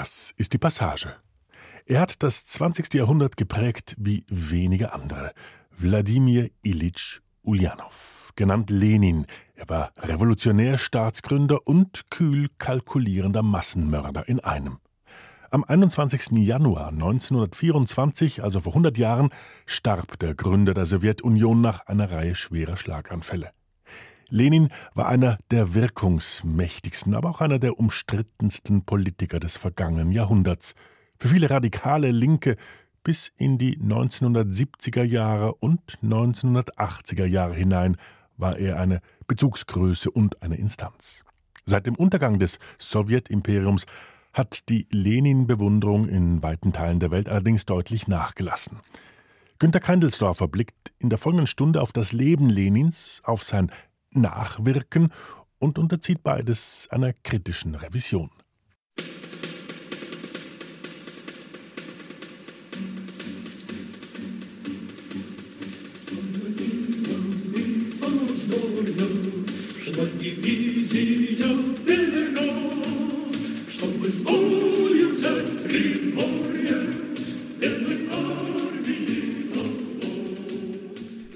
krass ist die Passage. Er hat das 20. Jahrhundert geprägt wie wenige andere. Wladimir Ilyich Ulyanov, genannt Lenin. Er war Revolutionär, Staatsgründer und kühl kalkulierender Massenmörder in einem. Am 21. Januar 1924, also vor 100 Jahren, starb der Gründer der Sowjetunion nach einer Reihe schwerer Schlaganfälle. Lenin war einer der wirkungsmächtigsten, aber auch einer der umstrittensten Politiker des vergangenen Jahrhunderts. Für viele radikale Linke bis in die 1970er Jahre und 1980er Jahre hinein war er eine Bezugsgröße und eine Instanz. Seit dem Untergang des Sowjetimperiums hat die Lenin-Bewunderung in weiten Teilen der Welt allerdings deutlich nachgelassen. Günter Keindelsdorfer blickt in der folgenden Stunde auf das Leben Lenins, auf sein Nachwirken und unterzieht beides einer kritischen Revision. Что дивизия велена, чтобы с боем взять Приморье, бедной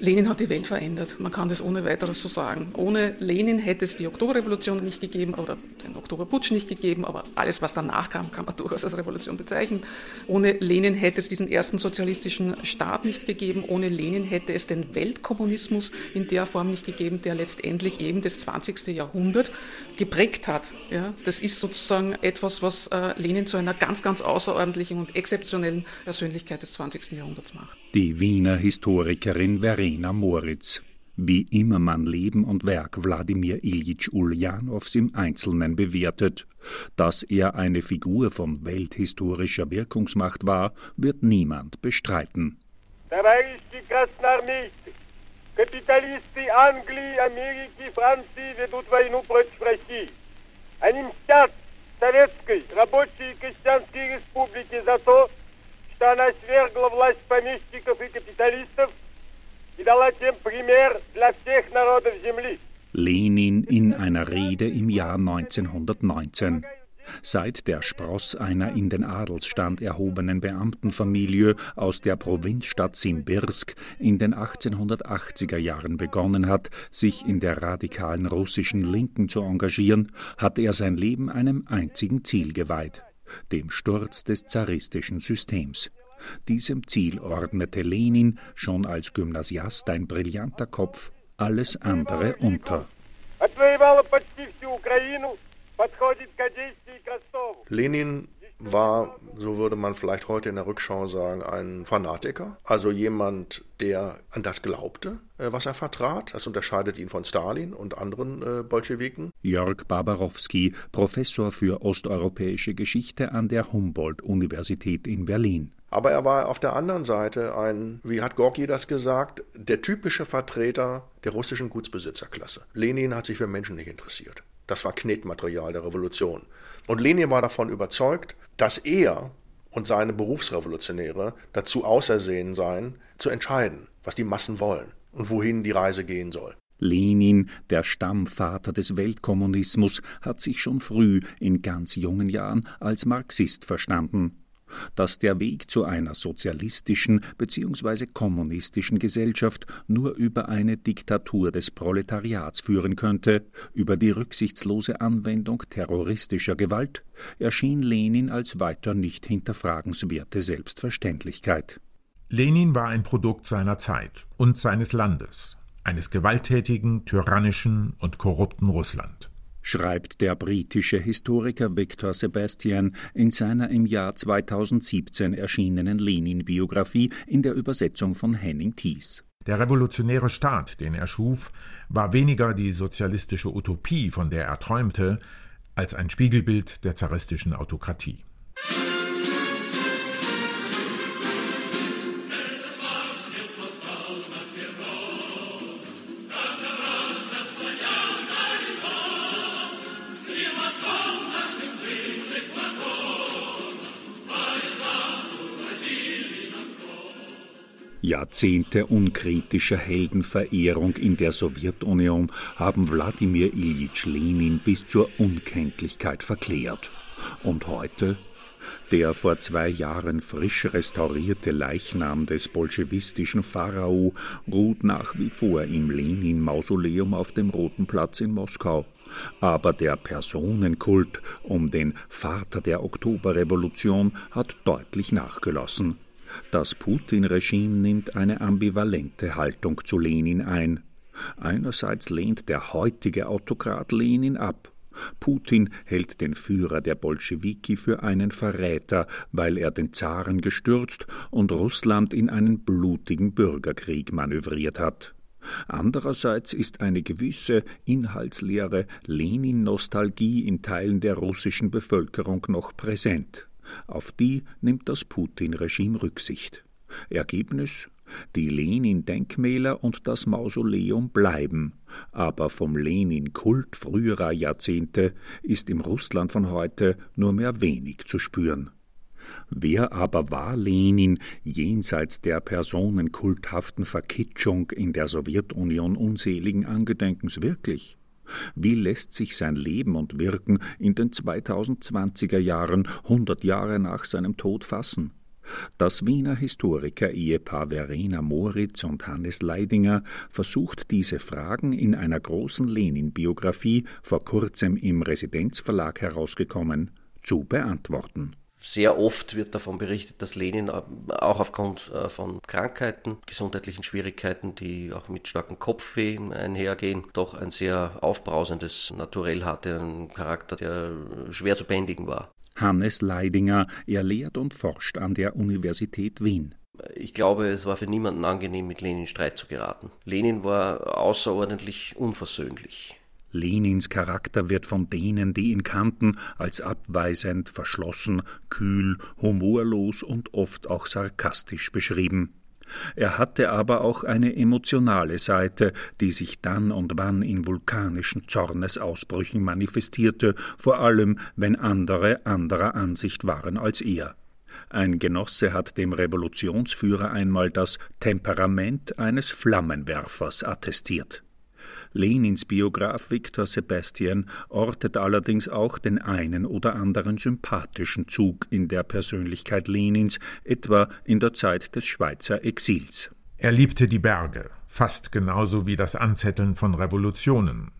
Lenin hat die Welt verändert. Man kann das ohne weiteres so sagen. Ohne Lenin hätte es die Oktoberrevolution nicht gegeben oder den Oktoberputsch nicht gegeben, aber alles, was danach kam, kann man durchaus als Revolution bezeichnen. Ohne Lenin hätte es diesen ersten sozialistischen Staat nicht gegeben. Ohne Lenin hätte es den Weltkommunismus in der Form nicht gegeben, der letztendlich eben das 20. Jahrhundert geprägt hat. Ja, das ist sozusagen etwas, was äh, Lenin zu einer ganz, ganz außerordentlichen und exzeptionellen Persönlichkeit des 20. Jahrhunderts macht. Die Wiener Historikerin Verena Verena Moritz. Wie immer man Leben und Werk Wladimir Iljitsch Uljanows im Einzelnen bewertet, dass er eine Figur von welthistorischer Wirkungsmacht war, wird niemand bestreiten. Товарищи красноармейцы, капиталисты Англии, Америки, Франции ведут войну против России. Они мстят Советской рабочей и крестьянской республике за то, что она свергла власть помещиков и капиталистов – Lenin in einer Rede im Jahr 1919. Seit der Spross einer in den Adelsstand erhobenen Beamtenfamilie aus der Provinzstadt Simbirsk in den 1880er Jahren begonnen hat, sich in der radikalen russischen Linken zu engagieren, hat er sein Leben einem einzigen Ziel geweiht, dem Sturz des zaristischen Systems. Diesem Ziel ordnete Lenin schon als Gymnasiast ein brillanter Kopf alles andere unter. Lenin war, so würde man vielleicht heute in der Rückschau sagen, ein Fanatiker, also jemand, der an das glaubte, äh, was er vertrat. Das unterscheidet ihn von Stalin und anderen äh, Bolschewiken. Jörg Barbarowski, Professor für osteuropäische Geschichte an der Humboldt-Universität in Berlin. Aber er war auf der anderen Seite ein, wie hat Gorki das gesagt, der typische Vertreter der russischen Gutsbesitzerklasse. Lenin hat sich für Menschen nicht interessiert. Das war Knetmaterial der Revolution. Und Lenin war davon überzeugt, dass er und seine Berufsrevolutionäre dazu ausersehen seien, zu entscheiden, was die Massen wollen und wohin die Reise gehen soll. Lenin, der Stammvater des Weltkommunismus, hat sich schon früh in ganz jungen Jahren als Marxist verstanden dass der Weg zu einer sozialistischen bzw. kommunistischen Gesellschaft nur über eine Diktatur des Proletariats führen könnte, über die rücksichtslose Anwendung terroristischer Gewalt, erschien Lenin als weiter nicht hinterfragenswerte Selbstverständlichkeit. Lenin war ein Produkt seiner Zeit und seines Landes, eines gewalttätigen, tyrannischen und korrupten Russland schreibt der britische Historiker Victor Sebastian in seiner im Jahr 2017 erschienenen Lenin-Biografie in der Übersetzung von Henning Thies. Der revolutionäre Staat, den er schuf, war weniger die sozialistische Utopie, von der er träumte, als ein Spiegelbild der zaristischen Autokratie. Jahrzehnte unkritischer Heldenverehrung in der Sowjetunion haben Wladimir Iljitsch Lenin bis zur Unkenntlichkeit verklärt. Und heute? Der vor zwei Jahren frisch restaurierte Leichnam des bolschewistischen Pharao ruht nach wie vor im Lenin-Mausoleum auf dem Roten Platz in Moskau. Aber der Personenkult um den Vater der Oktoberrevolution hat deutlich nachgelassen. Das Putin-Regime nimmt eine ambivalente Haltung zu Lenin ein. Einerseits lehnt der heutige Autokrat Lenin ab. Putin hält den Führer der Bolschewiki für einen Verräter, weil er den Zaren gestürzt und Russland in einen blutigen Bürgerkrieg manövriert hat. Andererseits ist eine gewisse inhaltsleere Lenin-Nostalgie in Teilen der russischen Bevölkerung noch präsent. Auf die nimmt das Putin-Regime Rücksicht. Ergebnis die Lenin-Denkmäler und das Mausoleum bleiben, aber vom Lenin-Kult früherer Jahrzehnte ist im Russland von heute nur mehr wenig zu spüren. Wer aber war Lenin jenseits der personenkulthaften Verkitschung in der Sowjetunion unseligen Angedenkens wirklich? Wie lässt sich sein Leben und Wirken in den 2020er Jahren, hundert Jahre nach seinem Tod fassen? Das Wiener Historiker-Ehepaar Verena Moritz und Hannes Leidinger versucht diese Fragen in einer großen Lenin-Biografie, vor kurzem im Residenzverlag herausgekommen, zu beantworten. Sehr oft wird davon berichtet, dass Lenin auch aufgrund äh, von Krankheiten, gesundheitlichen Schwierigkeiten, die auch mit starken Kopfweh einhergehen, doch ein sehr aufbrausendes Naturell hatte, einen Charakter, der schwer zu bändigen war. Hannes Leidinger. Er lehrt und forscht an der Universität Wien. Ich glaube, es war für niemanden angenehm, mit Lenin in Streit zu geraten. Lenin war außerordentlich unversöhnlich. Lenins Charakter wird von denen, die ihn kannten, als abweisend, verschlossen, kühl, humorlos und oft auch sarkastisch beschrieben. Er hatte aber auch eine emotionale Seite, die sich dann und wann in vulkanischen Zornesausbrüchen manifestierte, vor allem wenn andere anderer Ansicht waren als er. Ein Genosse hat dem Revolutionsführer einmal das Temperament eines Flammenwerfers attestiert. Lenins Biograf Victor Sebastian ortet allerdings auch den einen oder anderen sympathischen Zug in der Persönlichkeit Lenins, etwa in der Zeit des Schweizer Exils. Er liebte die Berge, fast genauso wie das Anzetteln von Revolutionen.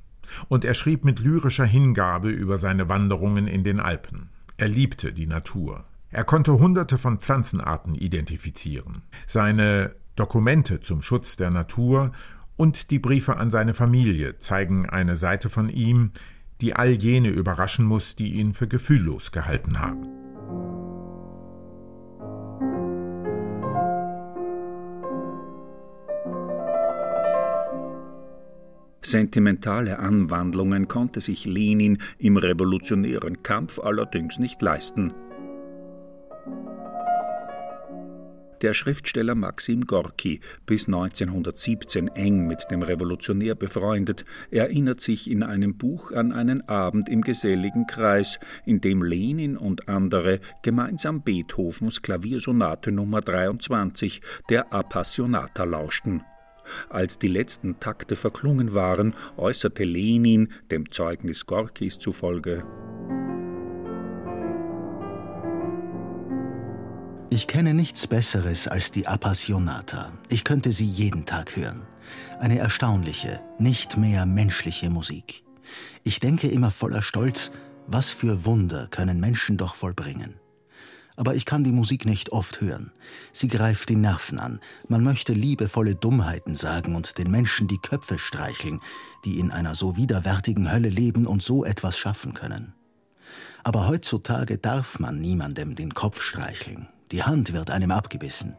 Und er schrieb mit lyrischer Hingabe über seine Wanderungen in den Alpen. Er liebte die Natur. Er konnte hunderte von Pflanzenarten identifizieren. Seine Dokumente zum Schutz der Natur und die Briefe an seine Familie zeigen eine Seite von ihm, die all jene überraschen muss, die ihn für gefühllos gehalten haben. Sentimentale Anwandlungen konnte sich Lenin im revolutionären Kampf allerdings nicht leisten. Der Schriftsteller Maxim Gorki, bis 1917 eng mit dem Revolutionär befreundet, erinnert sich in einem Buch an einen Abend im geselligen Kreis, in dem Lenin und andere gemeinsam Beethovens Klaviersonate Nummer 23, der Appassionata, lauschten. Als die letzten Takte verklungen waren, äußerte Lenin, dem Zeugnis Gorkis zufolge, Ich kenne nichts Besseres als die Appassionata. Ich könnte sie jeden Tag hören. Eine erstaunliche, nicht mehr menschliche Musik. Ich denke immer voller Stolz, was für Wunder können Menschen doch vollbringen. Aber ich kann die Musik nicht oft hören. Sie greift die Nerven an. Man möchte liebevolle Dummheiten sagen und den Menschen die Köpfe streicheln, die in einer so widerwärtigen Hölle leben und so etwas schaffen können. Aber heutzutage darf man niemandem den Kopf streicheln. Die Hand wird einem abgebissen.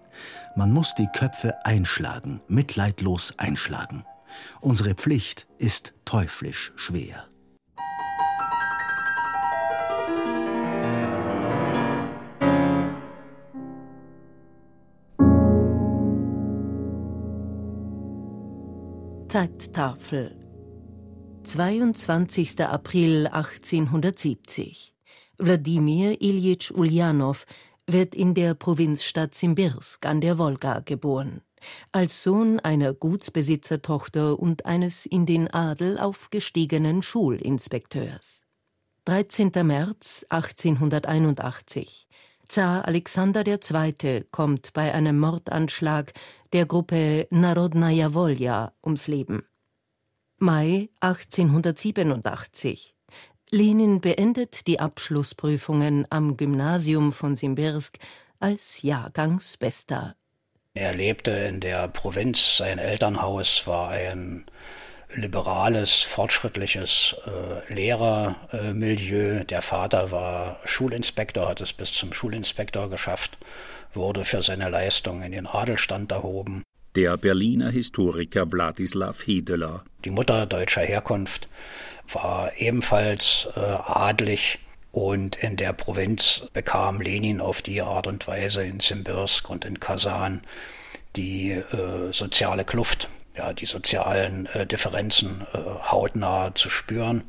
Man muss die Köpfe einschlagen, mitleidlos einschlagen. Unsere Pflicht ist teuflisch schwer. Zeittafel 22. April 1870 Wladimir Iljitsch Uljanov wird in der Provinzstadt Simbirsk an der Wolga geboren, als Sohn einer Gutsbesitzertochter und eines in den Adel aufgestiegenen Schulinspekteurs. 13. März 1881. Zar Alexander II. kommt bei einem Mordanschlag der Gruppe Narodnaya Volja ums Leben. Mai 1887. Lenin beendet die Abschlussprüfungen am Gymnasium von Simbirsk als Jahrgangsbester. Er lebte in der Provinz, sein Elternhaus war ein liberales, fortschrittliches äh, Lehrermilieu. Äh, der Vater war Schulinspektor, hat es bis zum Schulinspektor geschafft, wurde für seine Leistung in den Adelstand erhoben. Der Berliner Historiker Wladislaw Hedeler. Die Mutter deutscher Herkunft war ebenfalls äh, adlig und in der Provinz bekam Lenin auf die Art und Weise in Simbirsk und in Kasan die äh, soziale Kluft ja, die sozialen äh, Differenzen äh, hautnah zu spüren.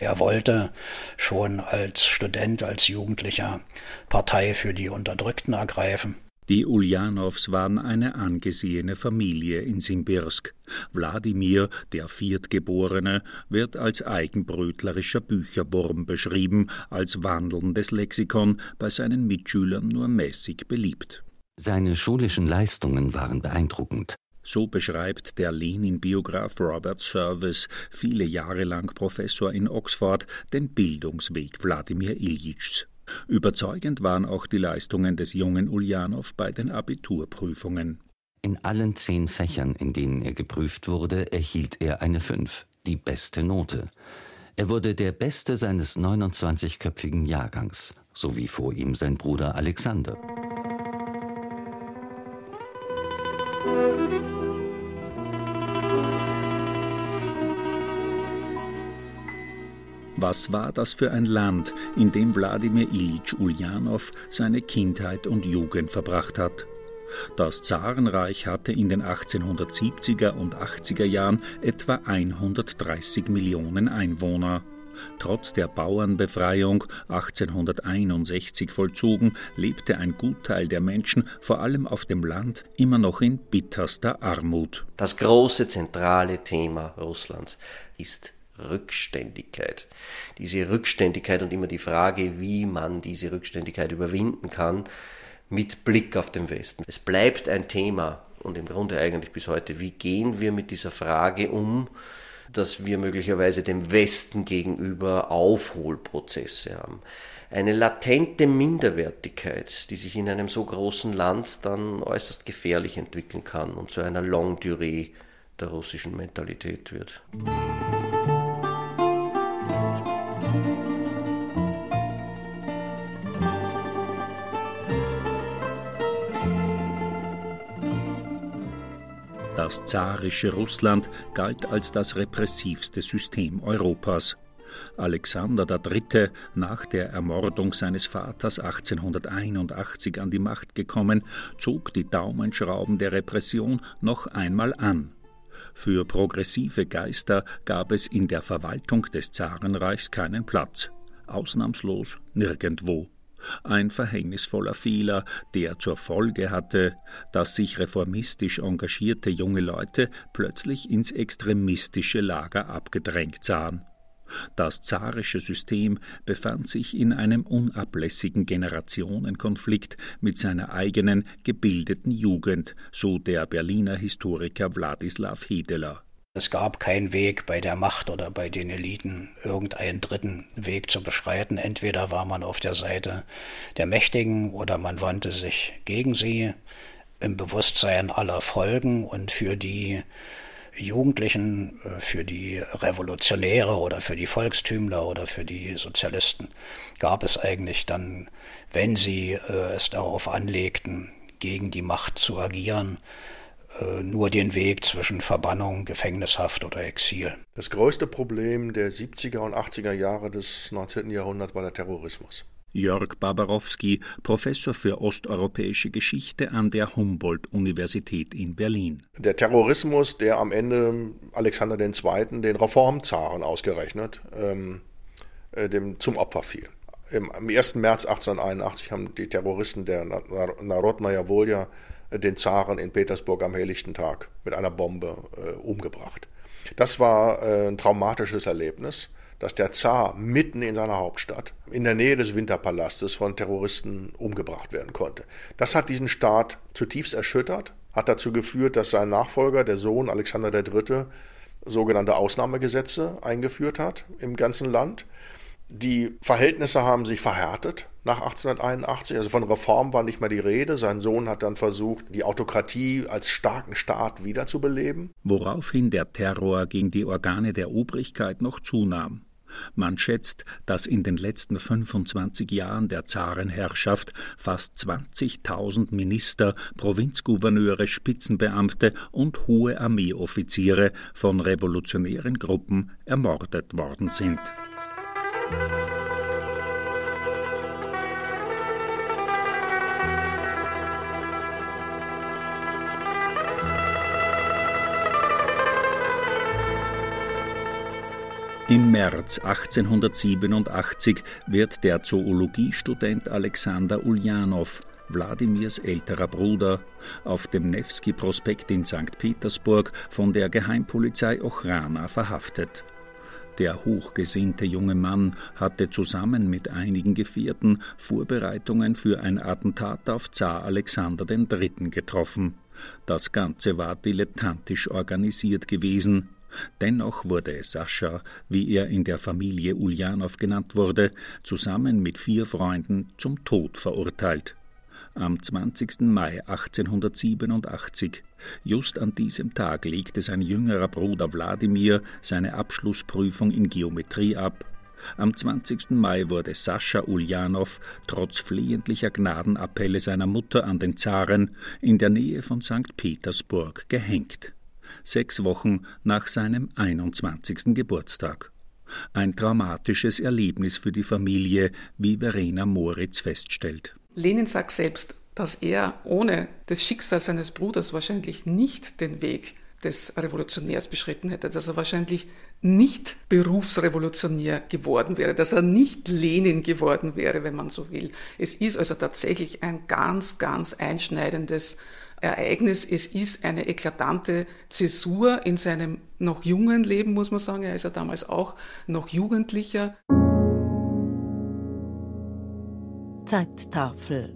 Er wollte schon als Student, als Jugendlicher Partei für die Unterdrückten ergreifen. Die Uljanows waren eine angesehene Familie in Simbirsk. Wladimir, der Viertgeborene, wird als eigenbrötlerischer Bücherwurm beschrieben, als wandelndes Lexikon, bei seinen Mitschülern nur mäßig beliebt. Seine schulischen Leistungen waren beeindruckend. So beschreibt der Lenin-Biograf Robert Service, viele Jahre lang Professor in Oxford, den Bildungsweg Wladimir Iljitschs. Überzeugend waren auch die Leistungen des jungen Uljanow bei den Abiturprüfungen. In allen zehn Fächern, in denen er geprüft wurde, erhielt er eine Fünf, die beste Note. Er wurde der Beste seines 29-köpfigen Jahrgangs, sowie vor ihm sein Bruder Alexander. Was war das für ein Land, in dem Wladimir Ilyich Uljanow seine Kindheit und Jugend verbracht hat? Das Zarenreich hatte in den 1870er und 80er Jahren etwa 130 Millionen Einwohner. Trotz der Bauernbefreiung 1861 vollzogen, lebte ein Gutteil der Menschen, vor allem auf dem Land, immer noch in bitterster Armut. Das große zentrale Thema Russlands ist Rückständigkeit. Diese Rückständigkeit und immer die Frage, wie man diese Rückständigkeit überwinden kann, mit Blick auf den Westen. Es bleibt ein Thema und im Grunde eigentlich bis heute, wie gehen wir mit dieser Frage um, dass wir möglicherweise dem Westen gegenüber Aufholprozesse haben. Eine latente Minderwertigkeit, die sich in einem so großen Land dann äußerst gefährlich entwickeln kann und zu einer Longue Durée der russischen Mentalität wird. Das zarische Russland galt als das repressivste System Europas. Alexander III., nach der Ermordung seines Vaters 1881 an die Macht gekommen, zog die Daumenschrauben der Repression noch einmal an. Für progressive Geister gab es in der Verwaltung des Zarenreichs keinen Platz, ausnahmslos nirgendwo ein verhängnisvoller Fehler, der zur Folge hatte, dass sich reformistisch engagierte junge Leute plötzlich ins extremistische Lager abgedrängt sahen. Das zarische System befand sich in einem unablässigen Generationenkonflikt mit seiner eigenen gebildeten Jugend, so der Berliner Historiker Wladislaw Hedeler. Es gab keinen Weg bei der Macht oder bei den Eliten, irgendeinen dritten Weg zu beschreiten. Entweder war man auf der Seite der Mächtigen oder man wandte sich gegen sie im Bewusstsein aller Folgen und für die Jugendlichen, äh, für die Revolutionäre oder für die Volkstümler oder für die Sozialisten gab es eigentlich dann, wenn sie äh, es darauf anlegten, gegen die Macht zu agieren, äh, nur den Weg zwischen Verbannung, Gefängnishaft oder Exil. Das größte Problem der 70er und 80er Jahre des 19. Jahrhunderts war der Terrorismus. Jörg Barbarowski, Professor für osteuropäische Geschichte an der Humboldt-Universität in Berlin. Der Terrorismus, der am Ende Alexander II., den Reformzaren ausgerechnet, ähm, äh, dem zum Opfer fiel. Im, am 1. März 1881 haben die Terroristen der Narodnaya Volja den Zaren in Petersburg am helllichten Tag mit einer Bombe äh, umgebracht. Das war äh, ein traumatisches Erlebnis. dass der Zar mitten in seiner Hauptstadt, in der Nähe des Winterpalastes, von Terroristen umgebracht werden konnte. Das hat diesen Staat zutiefst erschüttert, hat dazu geführt, dass sein Nachfolger, der Sohn Alexander III., sogenannte Ausnahmegesetze eingeführt hat im ganzen Land. Die Verhältnisse haben sich verhärtet nach 1881. Also von Reform war nicht mehr die Rede. Sein Sohn hat dann versucht, die Autokratie als starken Staat wiederzubeleben. Woraufhin der Terror gegen die Organe der Obrigkeit noch zunahm. Man schätzt, dass in den letzten 25 Jahren der Zarenherrschaft fast 20.000 Minister, Provinzgouverneure, Spitzenbeamte und hohe Armeeoffiziere von revolutionären Gruppen ermordet worden sind. Im März 1887 wird der Zoologiestudent Alexander Uljanow, Wladimirs älterer Bruder, auf dem Newski-Prospekt in St. Petersburg von der Geheimpolizei Ochrana verhaftet. Der hochgesinnte junge Mann hatte zusammen mit einigen Gefährten Vorbereitungen für ein Attentat auf Zar Alexander III. getroffen. Das Ganze war dilettantisch organisiert gewesen, Dennoch wurde Sascha, wie er in der Familie Uljanow genannt wurde, zusammen mit vier Freunden zum Tod verurteilt. Am 20. Mai 1887, just an diesem Tag, legte sein jüngerer Bruder Wladimir seine Abschlussprüfung in Geometrie ab. Am 20. Mai wurde Sascha Uljanow trotz flehentlicher Gnadenappelle seiner Mutter an den Zaren in der Nähe von St. Petersburg gehängt sechs Wochen nach seinem 21. Geburtstag. Ein dramatisches Erlebnis für die Familie, wie Verena Moritz feststellt. Lenin sagt selbst, dass er ohne das Schicksal seines Bruders wahrscheinlich nicht den Weg des Revolutionärs beschritten hätte, dass er wahrscheinlich nicht Berufsrevolutionär geworden wäre, dass er nicht Lenin geworden wäre, wenn man so will. Es ist also tatsächlich ein ganz, ganz einschneidendes Ereignis. Es ist eine eklatante Zäsur in seinem noch jungen Leben, muss man sagen. Er ist ja damals auch noch Jugendlicher. Zeittafel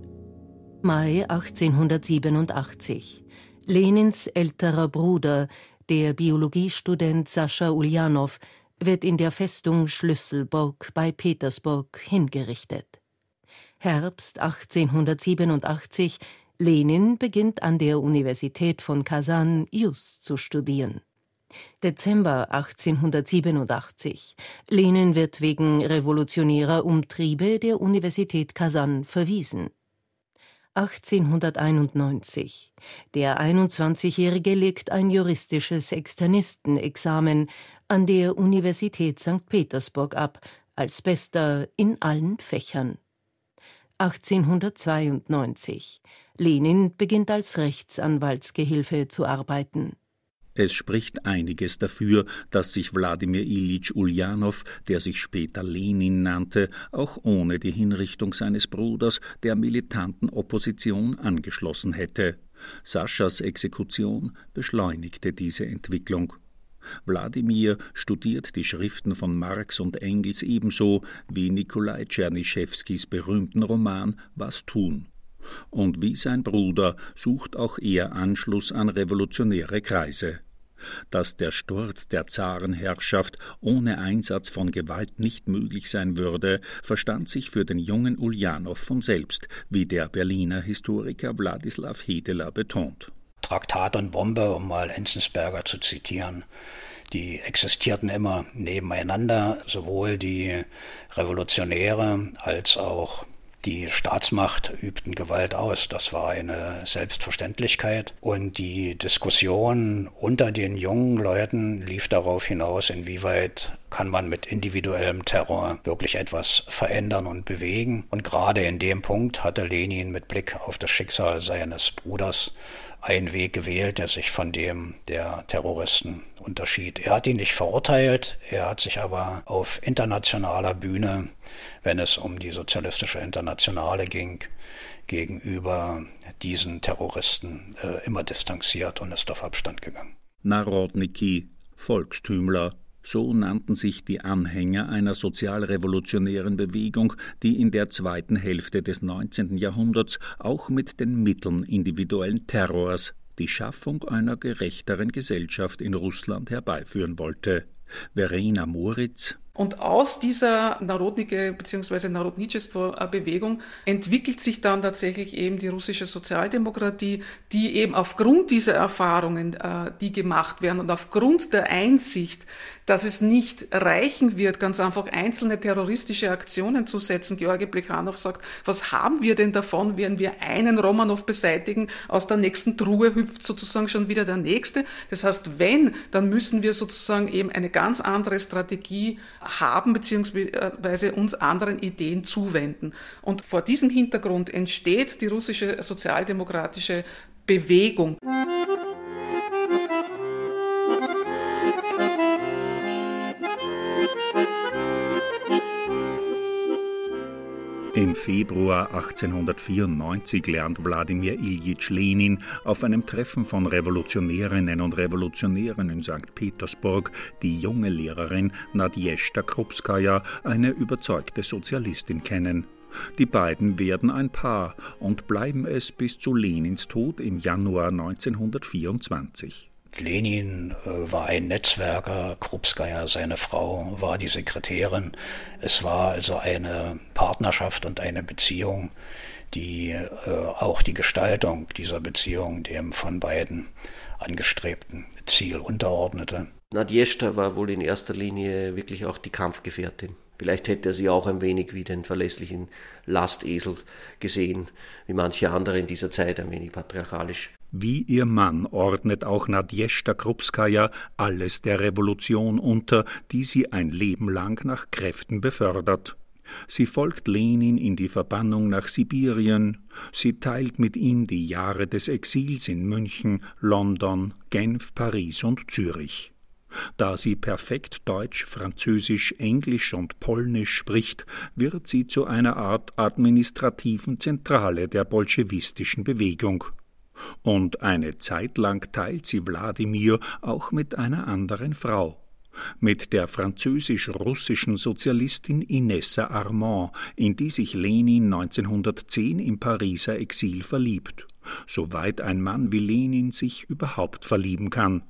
Mai 1887 Lenins älterer Bruder, der Biologiestudent Sascha Uljanow, wird in der Festung Schlüsselburg bei Petersburg hingerichtet. Herbst 1887 Lenin beginnt an der Universität von Kasan Jus zu studieren. Dezember 1887. Lenin wird wegen revolutionärer Umtriebe der Universität Kasan verwiesen. 1891. Der 21-Jährige legt ein juristisches Externistenexamen an der Universität St. Petersburg ab, als Bester in allen Fächern. 1892. Lenin beginnt als Rechtsanwaltsgehilfe zu arbeiten. Es spricht einiges dafür, dass sich Wladimir Ilyich Uljanow, der sich später Lenin nannte, auch ohne die Hinrichtung seines Bruders der militanten Opposition angeschlossen hätte. Saschas Exekution beschleunigte diese Entwicklung. Wladimir studiert die Schriften von Marx und Engels ebenso wie Nikolai Tschernischewskis berühmten Roman Was tun. Und wie sein Bruder sucht auch er Anschluss an revolutionäre Kreise. Dass der Sturz der Zarenherrschaft ohne Einsatz von Gewalt nicht möglich sein würde, verstand sich für den jungen Uljanow von selbst, wie der Berliner Historiker Wladislaw Hedeler betont. Traktat und Bombe, um mal Enzensberger zu zitieren. Die existierten immer nebeneinander, sowohl die Revolutionäre als auch die Staatsmacht übten Gewalt aus. Das war eine Selbstverständlichkeit. Und die Diskussion unter den jungen Leuten lief darauf hinaus, inwieweit kann man mit individuellem Terror wirklich etwas verändern und bewegen. Und gerade in dem Punkt hatte Lenin mit Blick auf das Schicksal seines Bruders einen Weg gewählt, der sich von dem der Terroristen unterschied. Er hat ihn nicht verurteilt, er hat sich aber auf internationaler Bühne, wenn es um die sozialistische Internationale ging, gegenüber diesen Terroristen äh, immer distanziert und ist auf Abstand gegangen. Narodniki, Volkstümler, So nannten sich die Anhänger einer sozialrevolutionären Bewegung, die in der zweiten Hälfte des 19. Jahrhunderts auch mit den Mitteln individuellen Terrors die Schaffung einer gerechteren Gesellschaft in Russland herbeiführen wollte. Verena Moritz und aus dieser Narodnike bzw. Narodnitschestvo-Bewegung entwickelt sich dann tatsächlich eben die russische Sozialdemokratie, die eben aufgrund dieser Erfahrungen, äh, die gemacht werden und aufgrund der Einsicht, dass es nicht reichen wird, ganz einfach einzelne terroristische Aktionen zu setzen. Georgi Plekhanov sagt, was haben wir denn davon, wenn wir einen Romanov beseitigen, aus der nächsten Truhe hüpft sozusagen schon wieder der nächste. Das heißt, wenn, dann müssen wir sozusagen eben eine ganz andere Strategie haben, beziehungsweise uns anderen Ideen zuwenden. Und vor diesem Hintergrund entsteht die russische sozialdemokratische Bewegung. Im Februar 1894 lernt Wladimir Iljitsch Lenin auf einem Treffen von Revolutionärinnen und Revolutionären in St. Petersburg die junge Lehrerin Nadjeshta Krupskaja, eine überzeugte Sozialistin, kennen. Die beiden werden ein Paar und bleiben es bis zu Lenins Tod im Januar 1924. Lenin äh, war ein Netzwerker, Krupskaya, seine Frau, war die Sekretärin. Es war also eine Partnerschaft und eine Beziehung, die äh, auch die Gestaltung dieser Beziehung dem von beiden angestrebten Ziel unterordnete. Nadjeshta war wohl in erster Linie wirklich auch die Kampfgefährtin. Vielleicht hätte er sie auch ein wenig wie den verlässlichen Lastesel gesehen, wie manche andere in dieser Zeit, ein wenig patriarchalisch. Wie ihr Mann ordnet auch Nadjeshta Krupskaja alles der Revolution unter, die sie ein Leben lang nach Kräften befördert. Sie folgt Lenin in die Verbannung nach Sibirien, sie teilt mit ihm die Jahre des Exils in München, London, Genf, Paris und Zürich. Da sie perfekt Deutsch, Französisch, Englisch und Polnisch spricht, wird sie zu einer Art administrativen Zentrale der bolschewistischen Bewegung und eine Zeit lang teilt sie Wladimir auch mit einer anderen Frau, mit der französisch-russischen Sozialistin Inessa Armand, in die sich Lenin 1910 im Pariser Exil verliebt, soweit ein Mann wie Lenin sich überhaupt verlieben kann,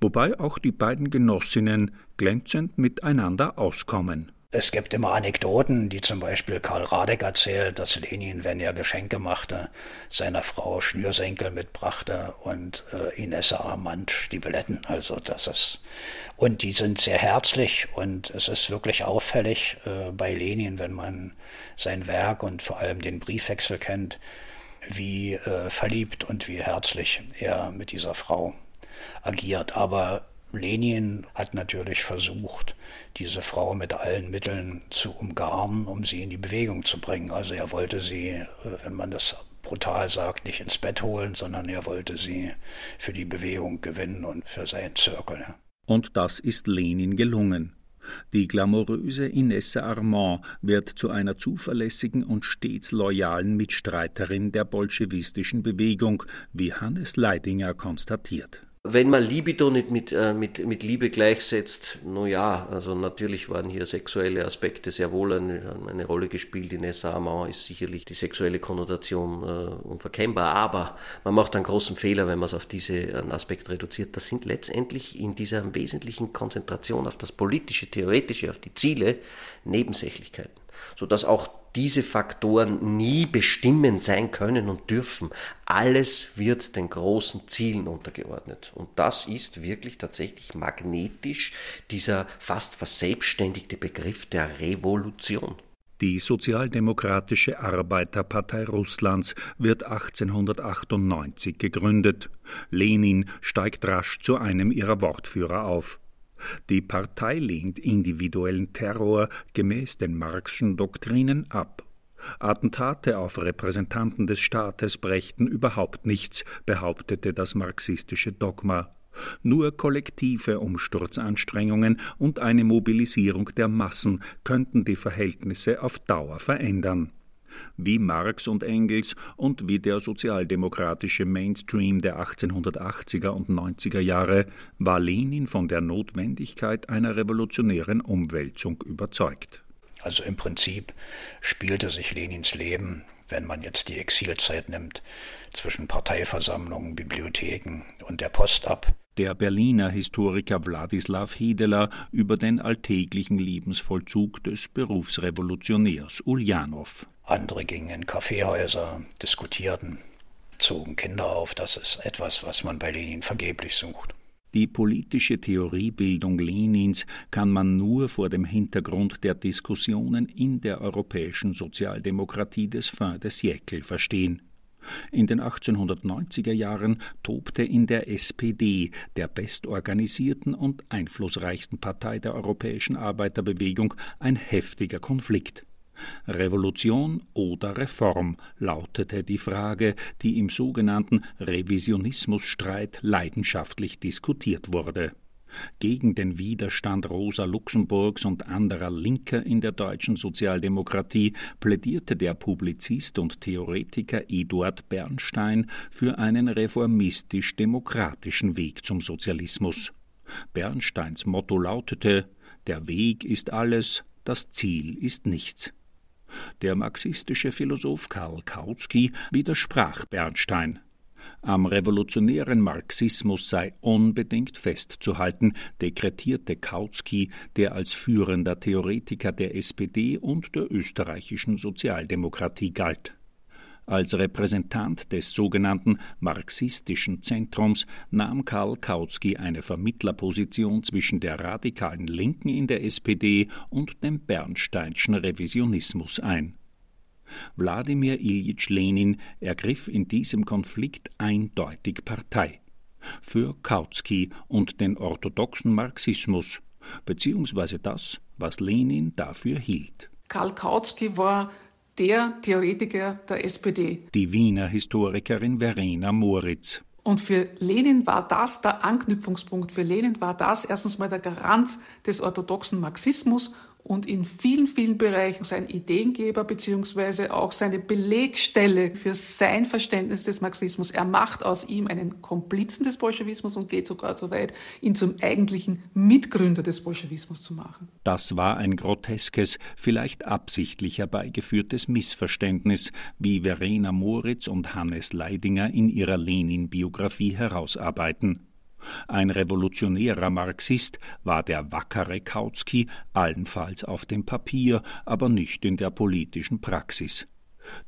wobei auch die beiden Genossinnen glänzend miteinander auskommen. Es gibt immer Anekdoten, die zum Beispiel Karl Radek erzählt, dass Lenin, wenn er Geschenke machte, seiner Frau Schnürsenkel mitbrachte und äh, Inessa Armand Stiebeletten. Also das ist und die sind sehr herzlich und es ist wirklich auffällig äh, bei Lenin, wenn man sein Werk und vor allem den Briefwechsel kennt, wie äh, verliebt und wie herzlich er mit dieser Frau agiert. Aber Lenin hat natürlich versucht, diese Frau mit allen Mitteln zu umgarnen, um sie in die Bewegung zu bringen. Also er wollte sie, äh, wenn man das brutal sagt, nicht ins Bett holen, sondern er wollte sie für die Bewegung gewinnen und für seinen Zirkel. Und das ist Lenin gelungen. Die glamouröse Inessa Armand wird zu einer zuverlässigen und stets loyalen Mitstreiterin der bolschewistischen Bewegung, wie Hannes Leidinger konstatiert wenn man Libido nicht mit, äh, mit, mit Liebe gleichsetzt, no ja, also natürlich waren hier sexuelle Aspekte sehr wohl eine, eine Rolle gespielt. In Samau ist sicherlich die sexuelle Konnotation äh, unverkennbar, aber man macht einen großen Fehler, wenn man es auf diesen Aspekt reduziert. Das sind letztendlich in dieser wesentlichen Konzentration auf das Politische, Theoretische, auf die Ziele Nebensächlichkeiten, sodass auch diese Faktoren nie bestimmend sein können und dürfen. Alles wird den großen Zielen untergeordnet. Und das ist wirklich tatsächlich magnetisch dieser fast verselbstständigte Begriff der Revolution. Die Sozialdemokratische Arbeiterpartei Russlands wird 1898 gegründet. Lenin steigt rasch zu einem ihrer Wortführer auf. Die Partei lehnt individuellen Terror gemäß den Marxschen Doktrinen ab. Attentate auf Repräsentanten des Staates brächten überhaupt nichts, behauptete das marxistische Dogma. Nur kollektive Umsturzanstrengungen und eine Mobilisierung der Massen könnten die Verhältnisse auf Dauer verändern. Wie Marx und Engels und wie der sozialdemokratische Mainstream der 1880er und 90er Jahre war Lenin von der Notwendigkeit einer revolutionären Umwälzung überzeugt. Also im Prinzip spielte sich Lenins Leben, wenn man jetzt die Exilzeit nimmt, zwischen Parteiversammlungen, Bibliotheken und der Post ab der Berliner Historiker Wladislaw Hedeler über den alltäglichen Lebensvollzug des Berufsrevolutionärs Uljanow. Andere gingen in Kaffeehäuser, diskutierten, zogen Kinder auf. Das ist etwas, was man bei Lenin vergeblich sucht. Die politische Theoriebildung Lenins kann man nur vor dem Hintergrund der Diskussionen in der europäischen Sozialdemokratie des Fin de siècle verstehen. In den 1890er Jahren tobte in der SPD, der bestorganisierten und einflussreichsten Partei der europäischen Arbeiterbewegung, ein heftiger Konflikt. Revolution oder Reform lautete die Frage, die im sogenannten Revisionismusstreit leidenschaftlich diskutiert wurde gegen den Widerstand Rosa Luxemburgs und anderer Linker in der deutschen Sozialdemokratie plädierte der Publizist und Theoretiker Eduard Bernstein für einen reformistisch-demokratischen Weg zum Sozialismus. Bernsteins Motto lautete Der Weg ist alles, das Ziel ist nichts. Der marxistische Philosoph Karl Kautsky widersprach Bernstein. Am revolutionären Marxismus sei unbedingt festzuhalten, dekretierte Kautsky, der als führender Theoretiker der SPD und der österreichischen Sozialdemokratie galt. Als Repräsentant des sogenannten marxistischen Zentrums nahm Karl Kautsky eine Vermittlerposition zwischen der radikalen Linken in der SPD und dem Bernsteinschen Revisionismus ein. Wladimir Iljitsch Lenin ergriff in diesem Konflikt eindeutig Partei für Kautsky und den orthodoxen Marxismus, beziehungsweise das, was Lenin dafür hielt. Karl Kautsky war der Theoretiker der SPD. Die Wiener Historikerin Verena Moritz. Und für Lenin war das der Anknüpfungspunkt. Für Lenin war das erstens mal der Garant des orthodoxen Marxismus und in vielen, vielen Bereichen sein Ideengeber beziehungsweise auch seine Belegstelle für sein Verständnis des Marxismus. Er macht aus ihm einen Komplizen des Bolschewismus und geht sogar so weit, ihn zum eigentlichen Mitgründer des Bolschewismus zu machen. Das war ein groteskes, vielleicht absichtlich herbeigeführtes Missverständnis, wie Verena Moritz und Hannes Leidinger in ihrer Lenin-Biografie herausarbeiten. Ein revolutionärer Marxist war der wackere Kautsky allenfalls auf dem Papier, aber nicht in der politischen Praxis.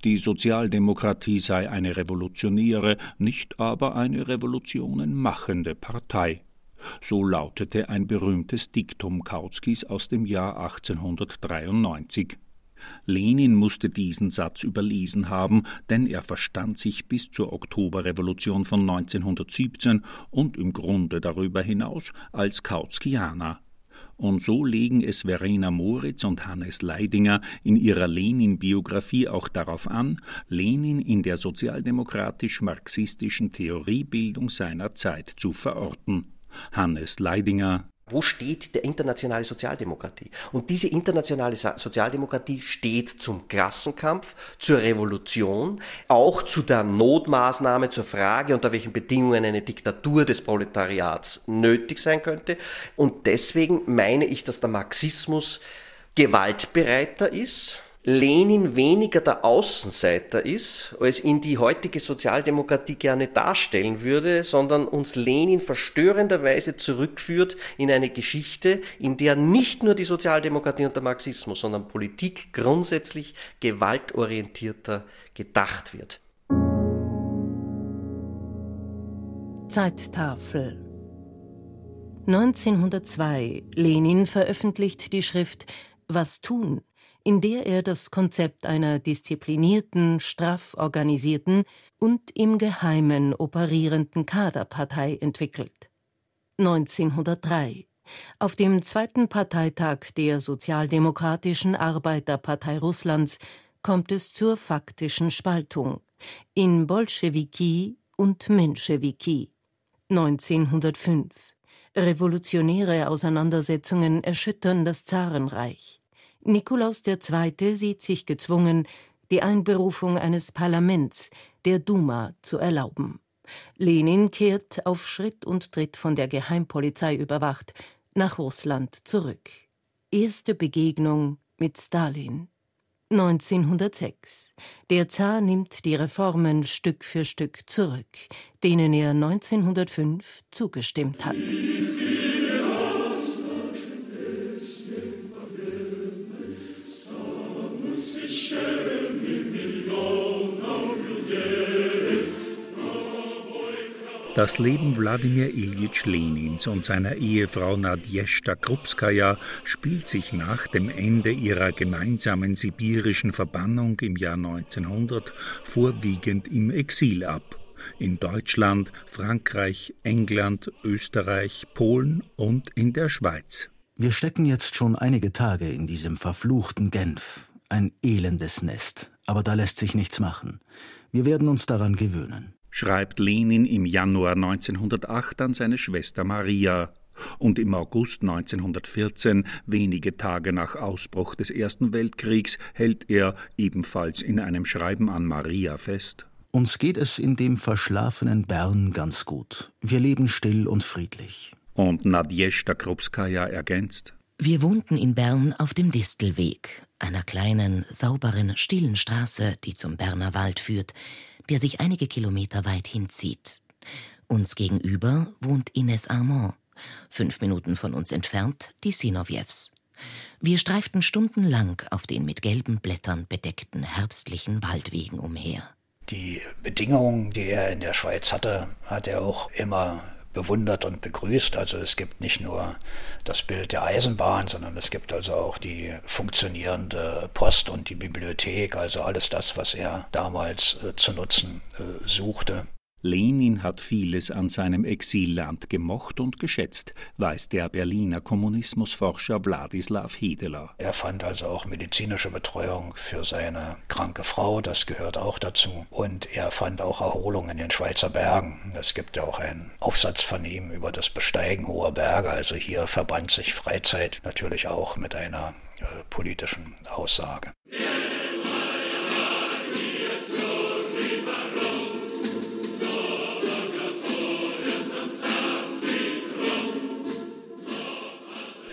Die Sozialdemokratie sei eine revolutionäre, nicht aber eine revolutionenmachende Partei. So lautete ein berühmtes Diktum Kautskys aus dem Jahr 1893. Lenin musste diesen Satz überlesen haben, denn er verstand sich bis zur Oktoberrevolution von 1917 und im Grunde darüber hinaus als Kautskianer. Und so legen es Verena Moritz und Hannes Leidinger in ihrer Lenin-Biografie auch darauf an, Lenin in der sozialdemokratisch-marxistischen Theoriebildung seiner Zeit zu verorten. Hannes Leidinger wo steht der internationale Sozialdemokratie? Und diese internationale Sozialdemokratie steht zum Klassenkampf, zur Revolution, auch zu der Notmaßnahme, zur Frage, unter welchen Bedingungen eine Diktatur des Proletariats nötig sein könnte. Und deswegen meine ich, dass der Marxismus gewaltbereiter ist, Lenin weniger der Außenseiter ist, als ihn die heutige Sozialdemokratie gerne darstellen würde, sondern uns Lenin verstörenderweise zurückführt in eine Geschichte, in der nicht nur die Sozialdemokratie und der Marxismus, sondern Politik grundsätzlich gewaltorientierter gedacht wird. Zeittafel 1902 Lenin veröffentlicht die Schrift Was tun? In der er das Konzept einer disziplinierten, straff organisierten und im Geheimen operierenden Kaderpartei entwickelt. 1903 auf dem zweiten Parteitag der Sozialdemokratischen Arbeiterpartei Russlands kommt es zur faktischen Spaltung in Bolschewiki und Menschewiki. 1905 Revolutionäre Auseinandersetzungen erschüttern das Zarenreich. Nikolaus II. sieht sich gezwungen, die Einberufung eines Parlaments, der Duma, zu erlauben. Lenin kehrt auf Schritt und Tritt von der Geheimpolizei überwacht nach Russland zurück. Erste Begegnung mit Stalin. 1906. Der Zar nimmt die Reformen Stück für Stück zurück, denen er 1905 zugestimmt hat. Das Leben Wladimir Iljitsch Lenins und seiner Ehefrau Nadjeshta Krupskaja spielt sich nach dem Ende ihrer gemeinsamen sibirischen Verbannung im Jahr 1900 vorwiegend im Exil ab. In Deutschland, Frankreich, England, Österreich, Polen und in der Schweiz. Wir stecken jetzt schon einige Tage in diesem verfluchten Genf. Ein elendes Nest. Aber da lässt sich nichts machen. Wir werden uns daran gewöhnen schreibt Lenin im Januar 1908 an seine Schwester Maria. Und im August 1914, wenige Tage nach Ausbruch des Ersten Weltkriegs, hält er ebenfalls in einem Schreiben an Maria fest. Uns geht es in dem verschlafenen Bern ganz gut. Wir leben still und friedlich. Und Nadjeshta Krupskaja ergänzt. Wir wohnten in Bern auf dem Distelweg, einer kleinen, sauberen, stillen Straße, die zum Berner Wald führt, der sich einige Kilometer weit hinzieht. Uns gegenüber wohnt Ines Armand, fünf Minuten von uns entfernt die Sinowjews. Wir streiften stundenlang auf den mit gelben Blättern bedeckten herbstlichen Waldwegen umher. Die Bedingungen, die er in der Schweiz hatte, hat er auch immer bewundert und begrüßt. Also es gibt nicht nur das Bild der Eisenbahn, sondern es gibt also auch die funktionierende Post und die Bibliothek, also alles das, was er damals äh, zu nutzen äh, suchte. Lenin hat vieles an seinem Exilland gemocht und geschätzt, weiß der Berliner Kommunismusforscher Wladislaw Hedeler. Er fand also auch medizinische Betreuung für seine kranke Frau, das gehört auch dazu. Und er fand auch Erholung in den Schweizer Bergen. Es gibt ja auch einen Aufsatz von ihm über das Besteigen hoher Berge. Also hier verband sich Freizeit natürlich auch mit einer äh, politischen Aussage.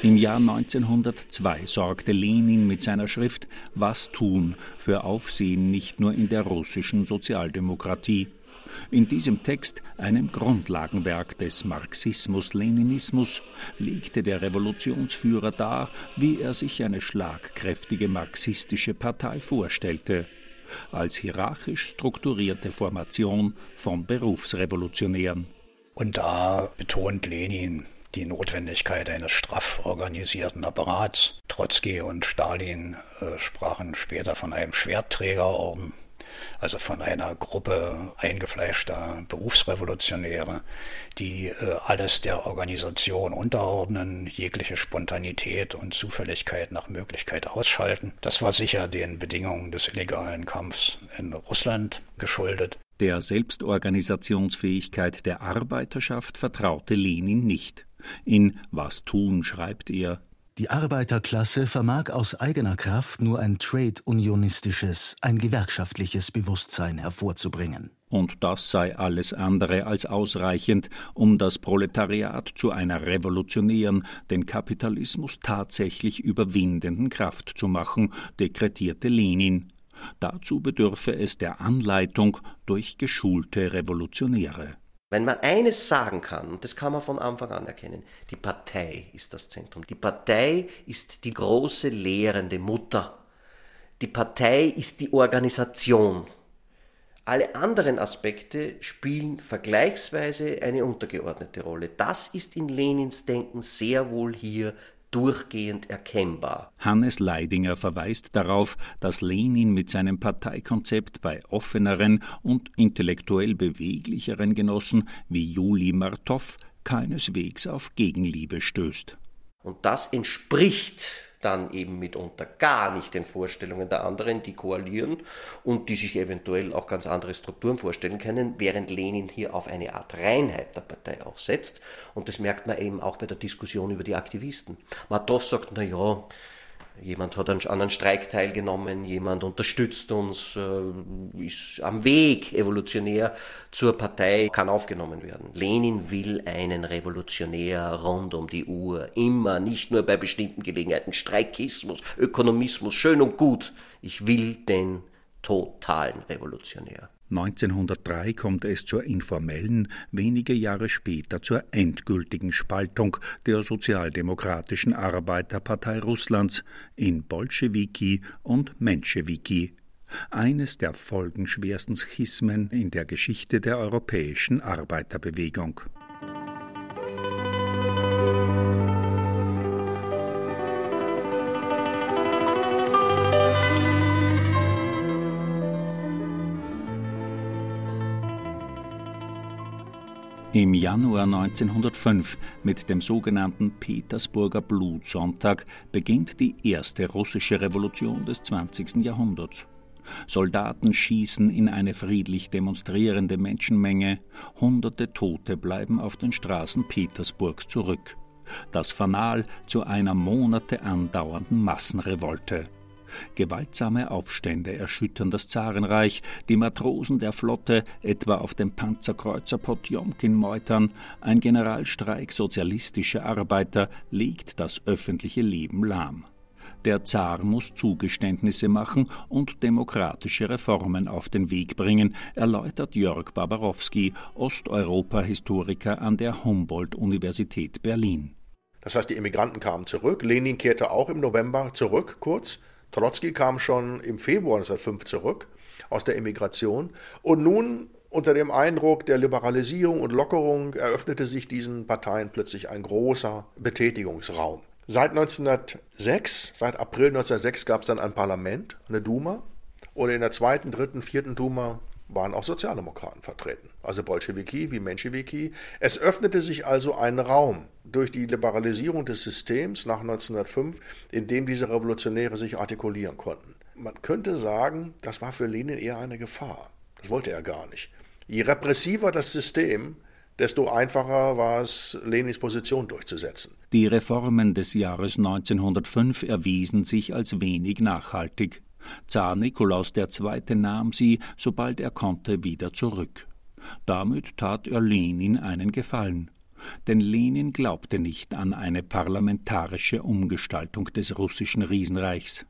Im Jahr 1902 sorgte Lenin mit seiner Schrift Was tun für Aufsehen nicht nur in der russischen Sozialdemokratie. In diesem Text, einem Grundlagenwerk des Marxismus-Leninismus, legte der Revolutionsführer dar, wie er sich eine schlagkräftige marxistische Partei vorstellte, als hierarchisch strukturierte Formation von Berufsrevolutionären. Und da betont Lenin die Notwendigkeit eines straff organisierten Apparats. Trotzki und Stalin äh, sprachen später von einem Schwertträgerorden, also von einer Gruppe eingefleischter Berufsrevolutionäre, die äh, alles der Organisation unterordnen, jegliche Spontanität und Zufälligkeit nach Möglichkeit ausschalten. Das war sicher den Bedingungen des illegalen Kampfs in Russland geschuldet. Der Selbstorganisationsfähigkeit der Arbeiterschaft vertraute Lenin nicht. In Was tun schreibt er Die Arbeiterklasse vermag aus eigener Kraft nur ein trade-unionistisches, ein gewerkschaftliches Bewusstsein hervorzubringen. Und das sei alles andere als ausreichend, um das Proletariat zu einer revolutionären, den Kapitalismus tatsächlich überwindenden Kraft zu machen, dekretierte Lenin. Dazu bedürfe es der Anleitung durch geschulte Revolutionäre. Wenn man eines sagen kann, und das kann man von Anfang an erkennen, die Partei ist das Zentrum. Die Partei ist die große lehrende Mutter. Die Partei ist die Organisation. Alle anderen Aspekte spielen vergleichsweise eine untergeordnete Rolle. Das ist in Lenins Denken sehr wohl hier durchgehend erkennbar. Hannes Leidinger verweist darauf, dass Lenin mit seinem Parteikonzept bei offeneren und intellektuell beweglicheren Genossen wie Juli Martow keineswegs auf Gegenliebe stößt. Und das entspricht dann eben mitunter gar nicht den Vorstellungen der anderen, die koalieren und die sich eventuell auch ganz andere Strukturen vorstellen können, während Lenin hier auf eine Art Reinheit der Partei auch setzt. Und das merkt man eben auch bei der Diskussion über die Aktivisten. Matow sagt, na ja, Jemand hat an einem Streik teilgenommen, jemand unterstützt uns, äh, ist am Weg evolutionär zur Partei, kann aufgenommen werden. Lenin will einen Revolutionär rund um die Uhr, immer, nicht nur bei bestimmten Gelegenheiten. Streikismus, Ökonomismus, schön und gut. Ich will den totalen Revolutionär. 1903 kommt es zur informellen, wenige Jahre später zur endgültigen Spaltung der Sozialdemokratischen Arbeiterpartei Russlands in Bolschewiki und Menschewiki, eines der folgenschwersten Schismen in der Geschichte der europäischen Arbeiterbewegung. Januar 1905 mit dem sogenannten Petersburger Blutsonntag beginnt die erste russische Revolution des 20. Jahrhunderts. Soldaten schießen in eine friedlich demonstrierende Menschenmenge, hunderte Tote bleiben auf den Straßen Petersburgs zurück. Das Fanal zu einer Monate andauernden Massenrevolte. Gewaltsame Aufstände erschüttern das Zarenreich, die Matrosen der Flotte, etwa auf dem Panzerkreuzer Potjomkin meutern, ein Generalstreik sozialistischer Arbeiter legt das öffentliche Leben lahm. Der Zar muss Zugeständnisse machen und demokratische Reformen auf den Weg bringen, erläutert Jörg Barbarowski, Osteuropa-Historiker an der Humboldt-Universität Berlin. Das heißt, die Immigranten kamen zurück. Lenin kehrte auch im November zurück, kurz. Trotzki kam schon im Februar 1905 zurück aus der Emigration und nun unter dem Eindruck der Liberalisierung und Lockerung eröffnete sich diesen Parteien plötzlich ein großer Betätigungsraum. Seit 1906, seit April 1906 gab es dann ein Parlament, eine Duma, und in der zweiten, dritten, vierten Duma waren auch Sozialdemokraten vertreten, also Bolschewiki wie Menschewiki. Es öffnete sich also ein Raum durch die Liberalisierung des Systems nach 1905, in dem diese Revolutionäre sich artikulieren konnten. Man könnte sagen, das war für Lenin eher eine Gefahr. Das wollte er gar nicht. Je repressiver das System, desto einfacher war es, Lenins Position durchzusetzen. Die Reformen des Jahres 1905 erwiesen sich als wenig nachhaltig. Zar Nikolaus II. nahm sie, sobald er konnte, wieder zurück. Damit tat er Lenin einen Gefallen. Denn Lenin glaubte nicht an eine parlamentarische Umgestaltung des russischen Riesenreichs.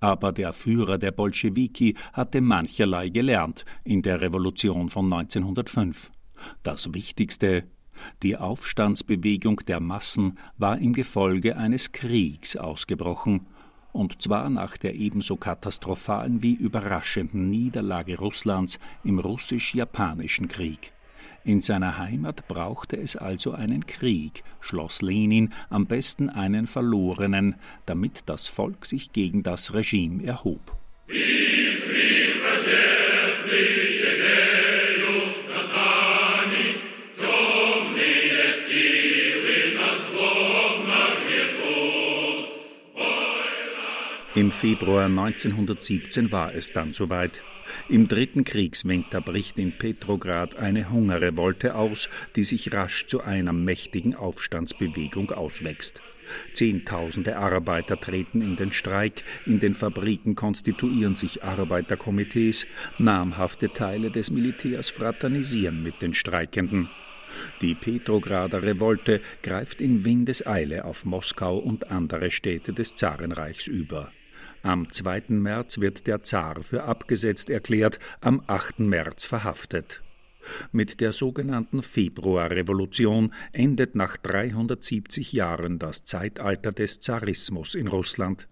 Aber der Führer der Bolschewiki hatte mancherlei gelernt in der Revolution von 1905. Das Wichtigste, die Aufstandsbewegung der Massen war im Gefolge eines Kriegs ausgebrochen, und zwar nach der ebenso katastrophalen wie überraschenden Niederlage Russlands im russisch-japanischen Krieg. In seiner Heimat brauchte es also einen Krieg, schloss Lenin, am besten einen verlorenen, damit das Volk sich gegen das Regime erhob. Im Februar 1917 war es dann soweit. Im dritten Kriegswinter bricht in Petrograd eine Hungerrevolte aus, die sich rasch zu einer mächtigen Aufstandsbewegung auswächst. Zehntausende Arbeiter treten in den Streik, in den Fabriken konstituieren sich Arbeiterkomitees, namhafte Teile des Militärs fraternisieren mit den Streikenden. Die Petrograder Revolte greift in Windeseile auf Moskau und andere Städte des Zarenreichs über. Am 2. März wird der Zar für abgesetzt erklärt, am 8. März verhaftet. Mit der sogenannten Februarrevolution endet nach 370 Jahren das Zeitalter des Zarismus in Russland.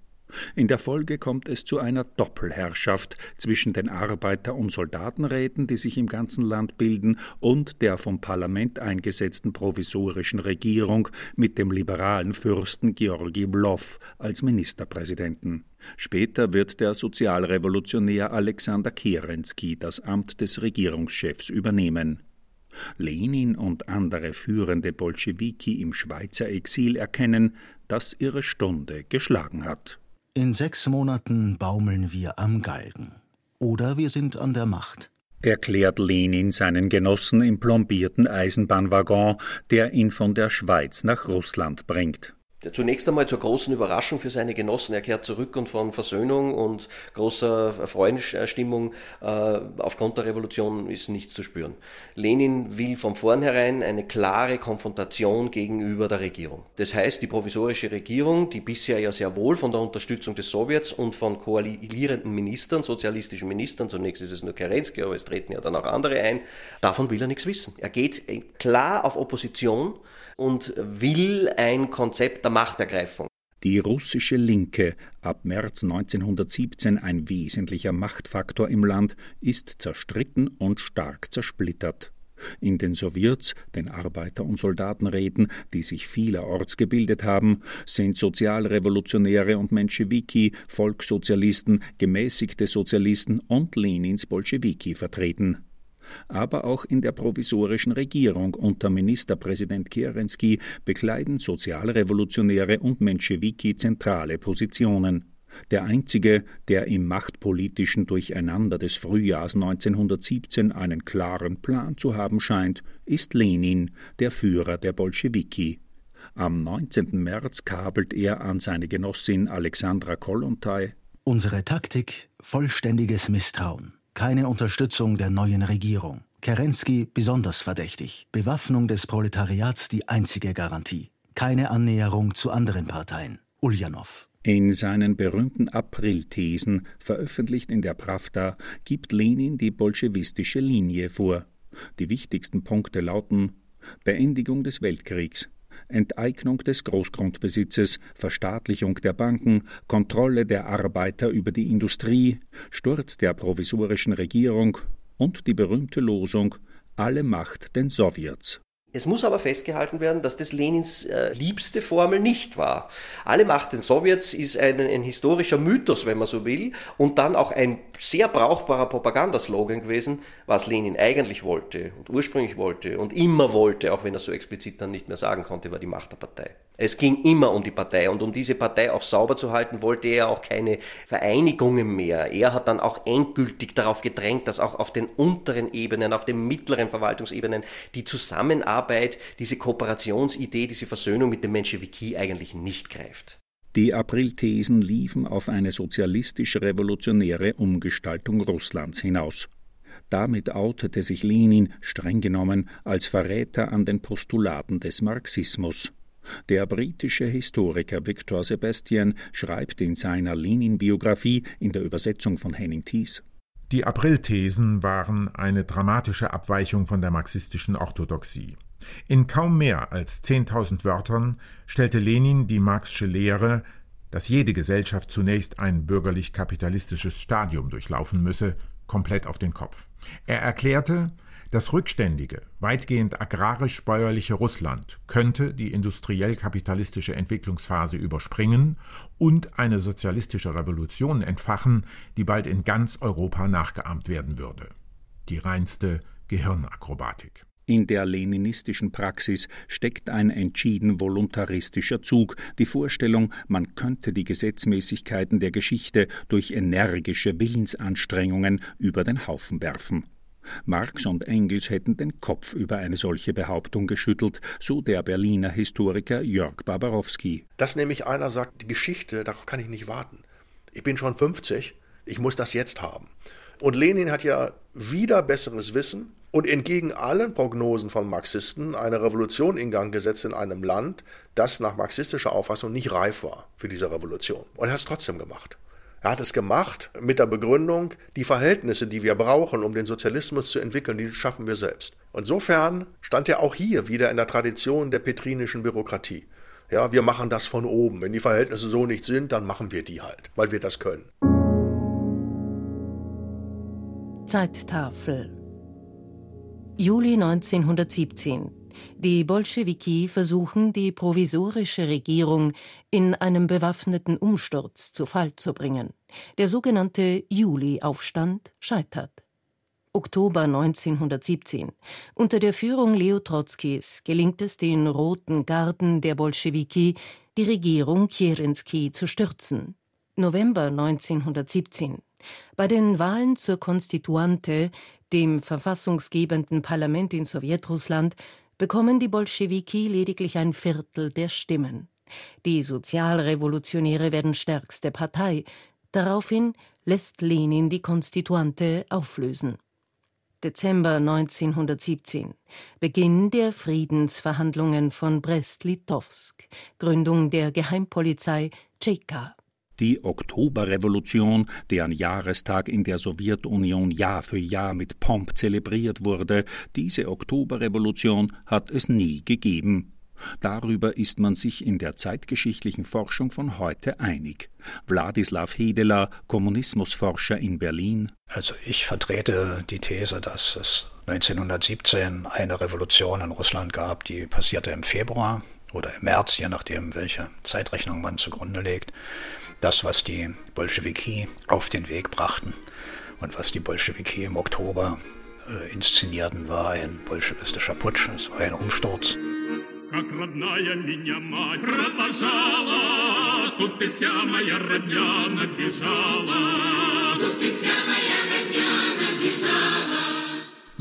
In der Folge kommt es zu einer Doppelherrschaft zwischen den Arbeiter- und Soldatenräten, die sich im ganzen Land bilden, und der vom Parlament eingesetzten provisorischen Regierung mit dem liberalen Fürsten Georgi Blow als Ministerpräsidenten. Später wird der Sozialrevolutionär Alexander Kerensky das Amt des Regierungschefs übernehmen. Lenin und andere führende Bolschewiki im Schweizer Exil erkennen, dass ihre Stunde geschlagen hat. In sechs Monaten baumeln wir am Galgen. Oder wir sind an der Macht. Erklärt Lenin seinen Genossen im plombierten Eisenbahnwaggon, der ihn von der Schweiz nach Russland bringt. Zunächst einmal zur großen Überraschung für seine Genossen. Er kehrt zurück und von Versöhnung und großer Freudenstimmung äh, aufgrund der Revolution ist nichts zu spüren. Lenin will von vornherein eine klare Konfrontation gegenüber der Regierung. Das heißt, die provisorische Regierung, die bisher ja sehr wohl von der Unterstützung des Sowjets und von koalierenden Ministern, sozialistischen Ministern, zunächst ist es nur Kerensky, aber es treten ja dann auch andere ein, davon will er nichts wissen. Er geht klar auf Opposition und will ein Konzept der Machtergreifung. Die russische Linke, ab März 1917 ein wesentlicher Machtfaktor im Land, ist zerstritten und stark zersplittert. In den Sowjets, den Arbeiter- und Soldatenräten, die sich vielerorts gebildet haben, sind Sozialrevolutionäre und Menschewiki, Volkssozialisten, gemäßigte Sozialisten und Lenins Bolschewiki vertreten aber auch in der provisorischen Regierung unter Ministerpräsident Kerensky bekleiden Sozialrevolutionäre und Menschewiki zentrale Positionen. Der einzige, der im machtpolitischen Durcheinander des Frühjahrs 1917 einen klaren Plan zu haben scheint, ist Lenin, der Führer der Bolschewiki. Am 19. März kabelt er an seine Genossin Alexandra Kollontai Unsere Taktik vollständiges Misstrauen. Keine Unterstützung der neuen Regierung. Kerensky besonders verdächtig. Bewaffnung des Proletariats die einzige Garantie. Keine Annäherung zu anderen Parteien. Ulyanov. In seinen berühmten April-Thesen, veröffentlicht in der Pravda, gibt Lenin die bolschewistische Linie vor. Die wichtigsten Punkte lauten Beendigung des Weltkriegs, Enteignung des Großgrundbesitzes, Verstaatlichung der Banken, Kontrolle der Arbeiter über die Industrie, Sturz der provisorischen Regierung und die berühmte Losung Alle Macht den Sowjets. Es muss aber festgehalten werden, dass das Lenins äh, liebste Formel nicht war. Alle Macht den Sowjets ist ein, ein, historischer Mythos, wenn man so will, und dann auch ein sehr brauchbarer Propagandaslogan gewesen, was Lenin eigentlich wollte und ursprünglich wollte und immer wollte, auch wenn er so explizit dann nicht mehr sagen konnte, war die Macht der Partei. Es ging immer um die Partei und um diese Partei auch sauber zu halten, wollte er auch keine Vereinigungen mehr. Er hat dann auch endgültig darauf gedrängt, dass auch auf den unteren Ebenen, auf den mittleren Verwaltungsebenen die Zusammenarbeit, diese Kooperationsidee, diese Versöhnung mit dem Menschewiki eigentlich nicht greift. Die Aprilthesen liefen auf eine sozialistisch-revolutionäre Umgestaltung Russlands hinaus. Damit outete sich Lenin streng genommen als Verräter an den Postulaten des Marxismus. Der britische Historiker Victor Sebastian schreibt in seiner Lenin-Biografie in der Übersetzung von Henning Thies die Aprilthesen waren eine dramatische Abweichung von der marxistischen Orthodoxie. In kaum mehr als 10.000 Wörtern stellte Lenin die marxische Lehre, dass jede Gesellschaft zunächst ein bürgerlich-kapitalistisches Stadium durchlaufen müsse, komplett auf den Kopf. Er erklärte, das rückständige, weitgehend agrarisch-bäuerliche Russland könnte die industriell-kapitalistische Entwicklungsphase überspringen und eine sozialistische Revolution entfachen, die bald in ganz Europa nachgeahmt werden würde. Die reinste Gehirnakrobatik. In der leninistischen Praxis steckt ein entschieden voluntaristischer Zug, die Vorstellung, man könnte die Gesetzmäßigkeiten der Geschichte durch energische Willensanstrengungen über den Haufen werfen. Marx und Engels hätten den Kopf über eine solche Behauptung geschüttelt, so der Berliner Historiker Jörg Barbarowski. Dass nämlich einer sagt, die Geschichte, darauf kann ich nicht warten. Ich bin schon 50, ich muss das jetzt haben. Und Lenin hat ja wieder besseres Wissen und entgegen allen Prognosen von Marxisten eine Revolution in Gang gesetzt in einem Land, das nach marxistischer Auffassung nicht reif war für diese Revolution. Und er hat es trotzdem gemacht. Er hat es gemacht mit der Begründung, die Verhältnisse, die wir brauchen, um den Sozialismus zu entwickeln, die schaffen wir selbst. Insofern stand er auch hier wieder in der Tradition der petrinischen Bürokratie. Ja, wir machen das von oben. Wenn die Verhältnisse so nicht sind, dann machen wir die halt, weil wir das können. Zeittafel Juli 1917 die Bolschewiki versuchen, die provisorische Regierung in einem bewaffneten Umsturz zu Fall zu bringen. Der sogenannte Juli-Aufstand scheitert. Oktober 1917. Unter der Führung Leo Trotzkis gelingt es den Roten Garden der Bolschewiki, die Regierung Kerensky zu stürzen. November 1917. Bei den Wahlen zur Konstituante, dem verfassungsgebenden Parlament in Sowjetrussland, bekommen die Bolschewiki lediglich ein Viertel der Stimmen. Die Sozialrevolutionäre werden stärkste Partei. Daraufhin lässt Lenin die Konstituante auflösen. Dezember 1917 Beginn der Friedensverhandlungen von Brest-Litovsk, Gründung der Geheimpolizei Tscheka. Die Oktoberrevolution, deren Jahrestag in der Sowjetunion Jahr für Jahr mit Pomp zelebriert wurde, diese Oktoberrevolution hat es nie gegeben. Darüber ist man sich in der zeitgeschichtlichen Forschung von heute einig. Wladislaw Hedela, Kommunismusforscher in Berlin. Also ich vertrete die These, dass es 1917 eine Revolution in Russland gab, die passierte im Februar oder im März, je nachdem, welche Zeitrechnung man zugrunde legt das, was die Bolschewiki auf den Weg brachten und was die Bolschewiki im Oktober äh, inszenierten, war ein bolschewistischer Putsch, es war ein Umsturz. Как родная меня мать провожала, тут и вся моя родня набежала. Тут и вся моя родня набежала.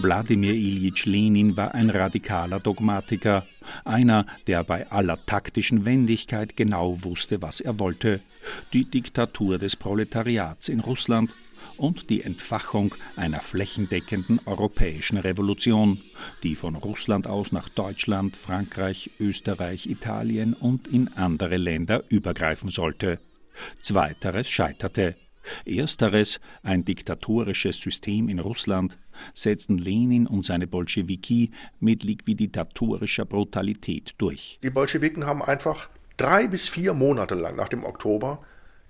Wladimir Iljitsch Lenin war ein radikaler Dogmatiker, einer, der bei aller taktischen Wendigkeit genau wusste, was er wollte. Die Diktatur des Proletariats in Russland und die Entfachung einer flächendeckenden europäischen Revolution, die von Russland aus nach Deutschland, Frankreich, Österreich, Italien und in andere Länder übergreifen sollte. Zweiteres scheiterte. Ersteres, ein diktatorisches System in Russland, setzten Lenin und seine Bolschewiki mit liquiditatorischer Brutalität durch. Die Bolschewiken haben einfach drei bis vier Monate lang nach dem Oktober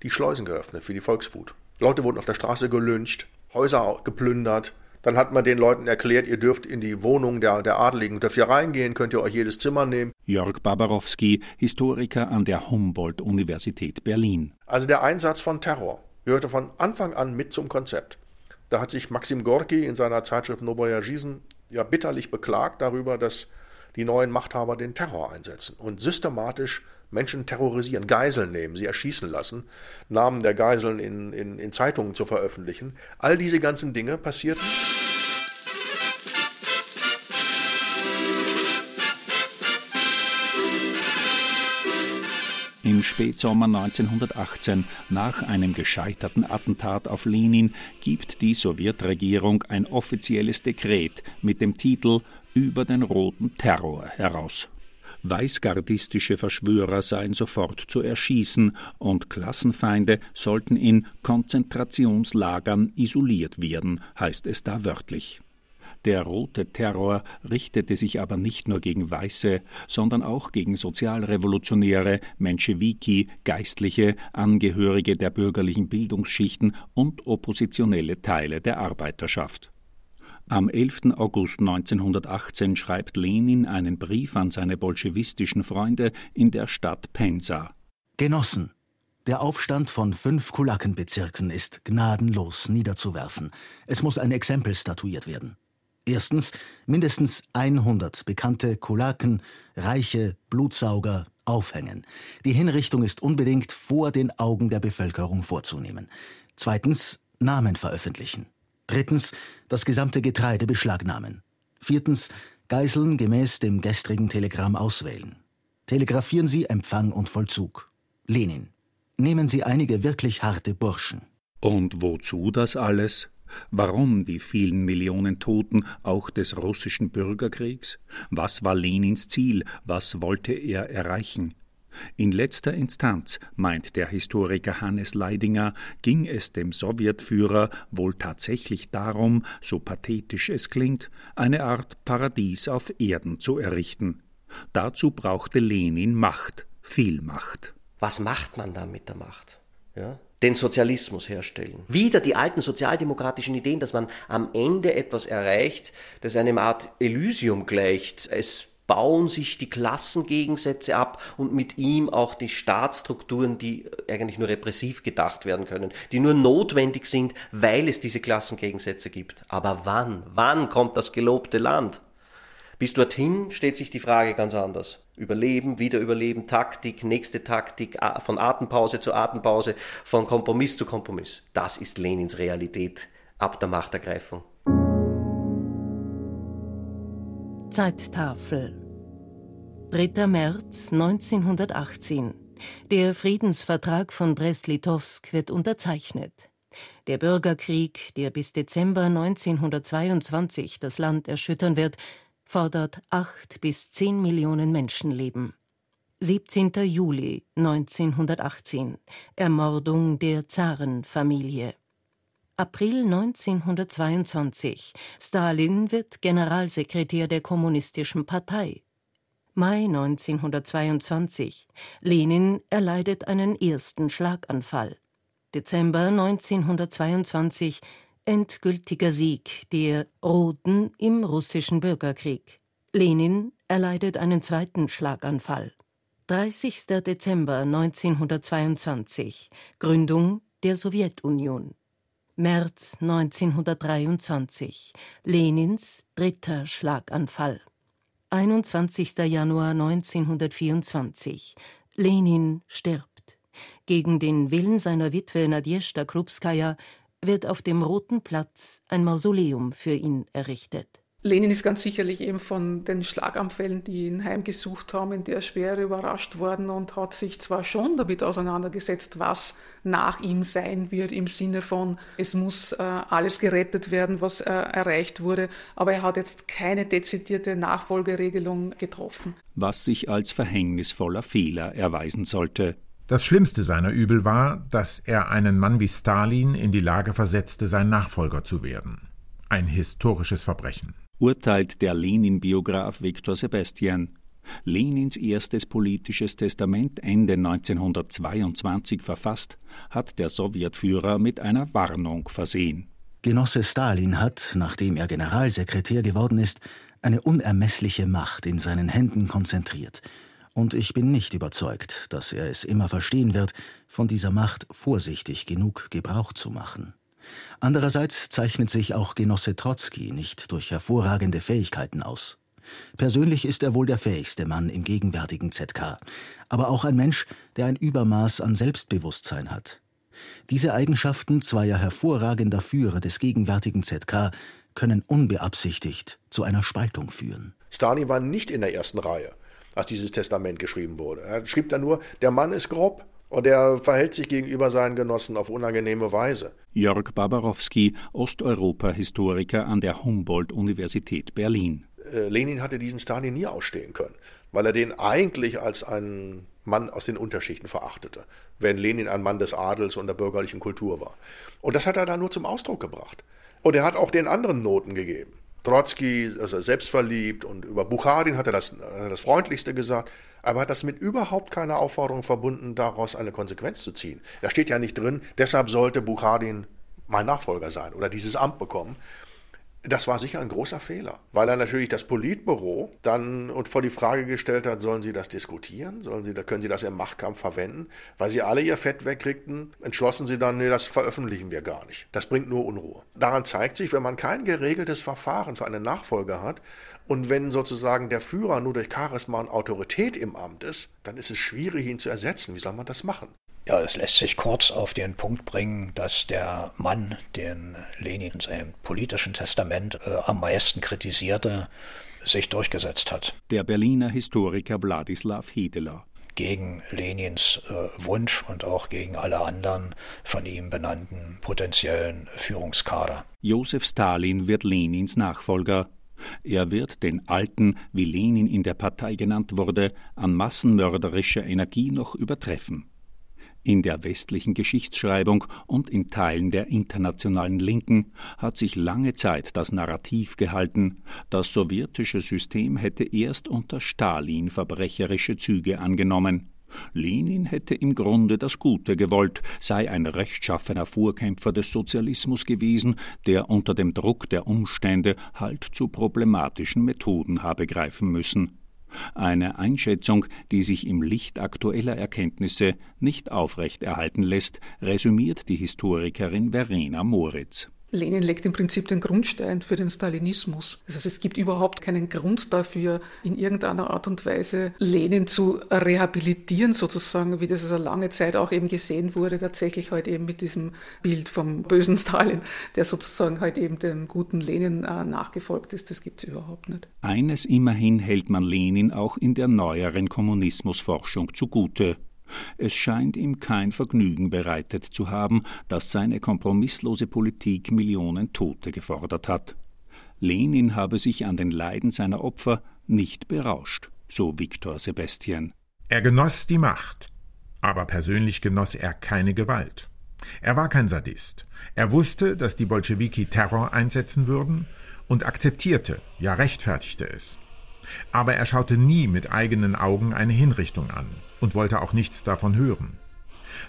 die Schleusen geöffnet für die Volkswut. Leute wurden auf der Straße gelyncht, Häuser geplündert. Dann hat man den Leuten erklärt, ihr dürft in die Wohnung der, der Adeligen, dürft ihr reingehen, könnt ihr euch jedes Zimmer nehmen. Jörg Babarowski, Historiker an der Humboldt-Universität Berlin. Also der Einsatz von Terror gehörte von Anfang an mit zum Konzept. Da hat sich Maxim Gorki in seiner Zeitschrift Novoya Jisen ja bitterlich beklagt darüber, dass die neuen Machthaber den Terror einsetzen und systematisch Menschen terrorisieren, Geiseln nehmen, sie erschießen lassen, Namen der Geiseln in, in, in Zeitungen zu veröffentlichen. All diese ganzen Dinge passierten. Im Spätsommer 1918, nach einem gescheiterten Attentat auf Lenin, gibt die Sowjetregierung ein offizielles Dekret mit dem Titel Über den roten Terror heraus. Weißgardistische Verschwörer seien sofort zu erschießen und Klassenfeinde sollten in Konzentrationslagern isoliert werden, heißt es da wörtlich. Der rote Terror richtete sich aber nicht nur gegen Weiße, sondern auch gegen Sozialrevolutionäre, Menschewiki, Geistliche, Angehörige der bürgerlichen Bildungsschichten und oppositionelle Teile der Arbeiterschaft. Am 11. August 1918 schreibt Lenin einen Brief an seine bolschewistischen Freunde in der Stadt Pensa. Genossen, der Aufstand von fünf Kulakenbezirken ist gnadenlos niederzuwerfen. Es muss ein Exempel statuiert werden. Erstens mindestens 100 bekannte Kulaken, Reiche, Blutsauger aufhängen. Die Hinrichtung ist unbedingt vor den Augen der Bevölkerung vorzunehmen. Zweitens Namen veröffentlichen. Drittens das gesamte Getreide beschlagnahmen. Viertens Geiseln gemäß dem gestrigen Telegramm auswählen. Telegrafieren Sie Empfang und Vollzug. Lenin. Nehmen Sie einige wirklich harte Burschen. Und wozu das alles? Warum die vielen Millionen Toten auch des russischen Bürgerkriegs? Was war Lenins Ziel? Was wollte er erreichen? In letzter Instanz, meint der Historiker Hannes Leidinger, ging es dem Sowjetführer wohl tatsächlich darum, so pathetisch es klingt, eine Art Paradies auf Erden zu errichten. Dazu brauchte Lenin Macht, viel Macht. Was macht man da mit der Macht? Ja? Den Sozialismus herstellen. Wieder die alten sozialdemokratischen Ideen, dass man am Ende etwas erreicht, das einem Art Elysium gleicht. Es bauen sich die Klassengegensätze ab und mit ihm auch die Staatsstrukturen, die eigentlich nur repressiv gedacht werden können, die nur notwendig sind, weil es diese Klassengegensätze gibt. Aber wann? Wann kommt das gelobte Land? Bis dorthin steht sich die Frage ganz anders. Überleben, wieder Überleben, Taktik, nächste Taktik, von Atempause zu Atempause, von Kompromiss zu Kompromiss. Das ist Lenins Realität ab der Machtergreifung. Zeittafel 3. März 1918. Der Friedensvertrag von Brest-Litovsk wird unterzeichnet. Der Bürgerkrieg, der bis Dezember 1922 das Land erschüttern wird, fordert acht bis zehn Millionen Menschenleben. 17. Juli 1918 Ermordung der Zarenfamilie. April 1922 Stalin wird Generalsekretär der Kommunistischen Partei. Mai 1922 Lenin erleidet einen ersten Schlaganfall. Dezember 1922 endgültiger Sieg der Roten im russischen Bürgerkrieg. Lenin erleidet einen zweiten Schlaganfall. 30. Dezember 1922 Gründung der Sowjetunion. März 1923 Lenins dritter Schlaganfall. 21. Januar 1924 Lenin stirbt. Gegen den Willen seiner Witwe Nadjeshda Krupskaja wird auf dem Roten Platz ein Mausoleum für ihn errichtet. Lenin ist ganz sicherlich eben von den Schlaganfällen, die ihn heimgesucht haben, in der Schwere überrascht worden und hat sich zwar schon damit auseinandergesetzt, was nach ihm sein wird, im Sinne von, es muss äh, alles gerettet werden, was äh, erreicht wurde, aber er hat jetzt keine dezidierte Nachfolgeregelung getroffen. Was sich als verhängnisvoller Fehler erweisen sollte. Das Schlimmste seiner Übel war, dass er einen Mann wie Stalin in die Lage versetzte, sein Nachfolger zu werden. Ein historisches Verbrechen urteilt der Lenin-Biograf Viktor Sebastian. Lenins erstes politisches Testament Ende 1922 verfasst, hat der Sowjetführer mit einer Warnung versehen. Genosse Stalin hat, nachdem er Generalsekretär geworden ist, eine unermessliche Macht in seinen Händen konzentriert. Und ich bin nicht überzeugt, dass er es immer verstehen wird, von dieser Macht vorsichtig genug Gebrauch zu machen. Andererseits zeichnet sich auch Genosse Trotzki nicht durch hervorragende Fähigkeiten aus. Persönlich ist er wohl der fähigste Mann im gegenwärtigen ZK, aber auch ein Mensch, der ein Übermaß an Selbstbewusstsein hat. Diese Eigenschaften zweier hervorragender Führer des gegenwärtigen ZK können unbeabsichtigt zu einer Spaltung führen. Stalin war nicht in der ersten Reihe, als dieses Testament geschrieben wurde. Er schrieb dann nur, der Mann ist grob, und er verhält sich gegenüber seinen Genossen auf unangenehme Weise. Jörg Barbarowski, Osteuropa-Historiker an der Humboldt-Universität Berlin. Äh, Lenin hatte diesen Stalin nie ausstehen können, weil er den eigentlich als einen Mann aus den Unterschichten verachtete, wenn Lenin ein Mann des Adels und der bürgerlichen Kultur war. Und das hat er da nur zum Ausdruck gebracht. Und er hat auch den anderen Noten gegeben. Trotzki, also selbstverliebt und über Bukharin hat er das, hat er das Freundlichste gesagt aber hat das mit überhaupt keiner Aufforderung verbunden, daraus eine Konsequenz zu ziehen. Da steht ja nicht drin, deshalb sollte Bukhardin mein Nachfolger sein oder dieses Amt bekommen. Das war sicher ein großer Fehler, weil er natürlich das Politbüro dann und vor die Frage gestellt hat, sollen sie das diskutieren, sollen sie, können sie das im Machtkampf verwenden, weil sie alle ihr Fett wegkriegten, entschlossen sie dann, nee, das veröffentlichen wir gar nicht. Das bringt nur Unruhe. Daran zeigt sich, wenn man kein geregeltes Verfahren für einen Nachfolger hat und wenn sozusagen der Führer nur durch Charisma und Autorität im Amt ist, dann ist es schwierig, ihn zu ersetzen. Wie soll man das machen? Ja, es lässt sich kurz auf den Punkt bringen, dass der Mann, den Lenin in seinem politischen Testament äh, am meisten kritisierte, sich durchgesetzt hat. Der Berliner Historiker Wladislaw Hedeler gegen Lenins äh, Wunsch und auch gegen alle anderen von ihm benannten potenziellen Führungskader. Josef Stalin wird Lenins Nachfolger er wird den Alten, wie Lenin in der Partei genannt wurde, an massenmörderischer Energie noch übertreffen. In der westlichen Geschichtsschreibung und in Teilen der internationalen Linken hat sich lange Zeit das Narrativ gehalten, das sowjetische System hätte erst unter Stalin verbrecherische Züge angenommen. Lenin hätte im Grunde das Gute gewollt, sei ein rechtschaffener Vorkämpfer des Sozialismus gewesen, der unter dem Druck der Umstände halt zu problematischen Methoden habe greifen müssen. Eine Einschätzung, die sich im Licht aktueller Erkenntnisse nicht aufrechterhalten lässt, resümiert die Historikerin Verena Moritz. Lenin legt im Prinzip den Grundstein für den Stalinismus. Das heißt, es gibt überhaupt keinen Grund dafür, in irgendeiner Art und Weise Lenin zu rehabilitieren, sozusagen, wie das also lange Zeit auch eben gesehen wurde, tatsächlich halt eben mit diesem Bild vom bösen Stalin, der sozusagen halt eben dem guten Lenin äh, nachgefolgt ist. Das gibt es überhaupt nicht. Eines immerhin hält man Lenin auch in der neueren Kommunismusforschung zugute. Es scheint ihm kein Vergnügen bereitet zu haben, dass seine kompromisslose Politik Millionen Tote gefordert hat. Lenin habe sich an den Leiden seiner Opfer nicht berauscht, so Viktor Sebastian. Er genoss die Macht, aber persönlich genoss er keine Gewalt. Er war kein Sadist. Er wusste, dass die Bolschewiki Terror einsetzen würden und akzeptierte, ja rechtfertigte es. Aber er schaute nie mit eigenen Augen eine Hinrichtung an und wollte auch nichts davon hören.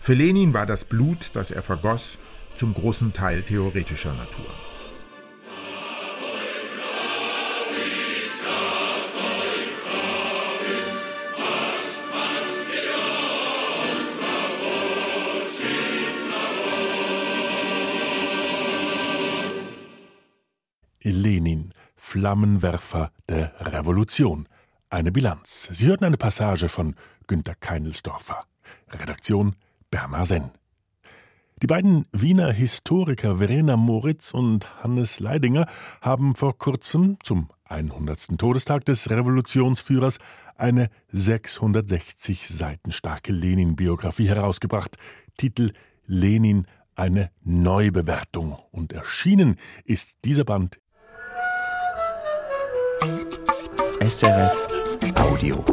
Für Lenin war das Blut, das er vergoss, zum großen Teil theoretischer Natur. Lenin, Flammenwerfer der Revolution. Eine Bilanz. Sie hörten eine Passage von Günter Keinelsdorfer. Redaktion Bernhard Senn. Die beiden Wiener Historiker Verena Moritz und Hannes Leidinger haben vor kurzem zum 100. Todestag des Revolutionsführers eine 660 Seiten starke Lenin-Biografie herausgebracht. Titel Lenin eine Neubewertung. Und erschienen ist dieser Band SRF Audio.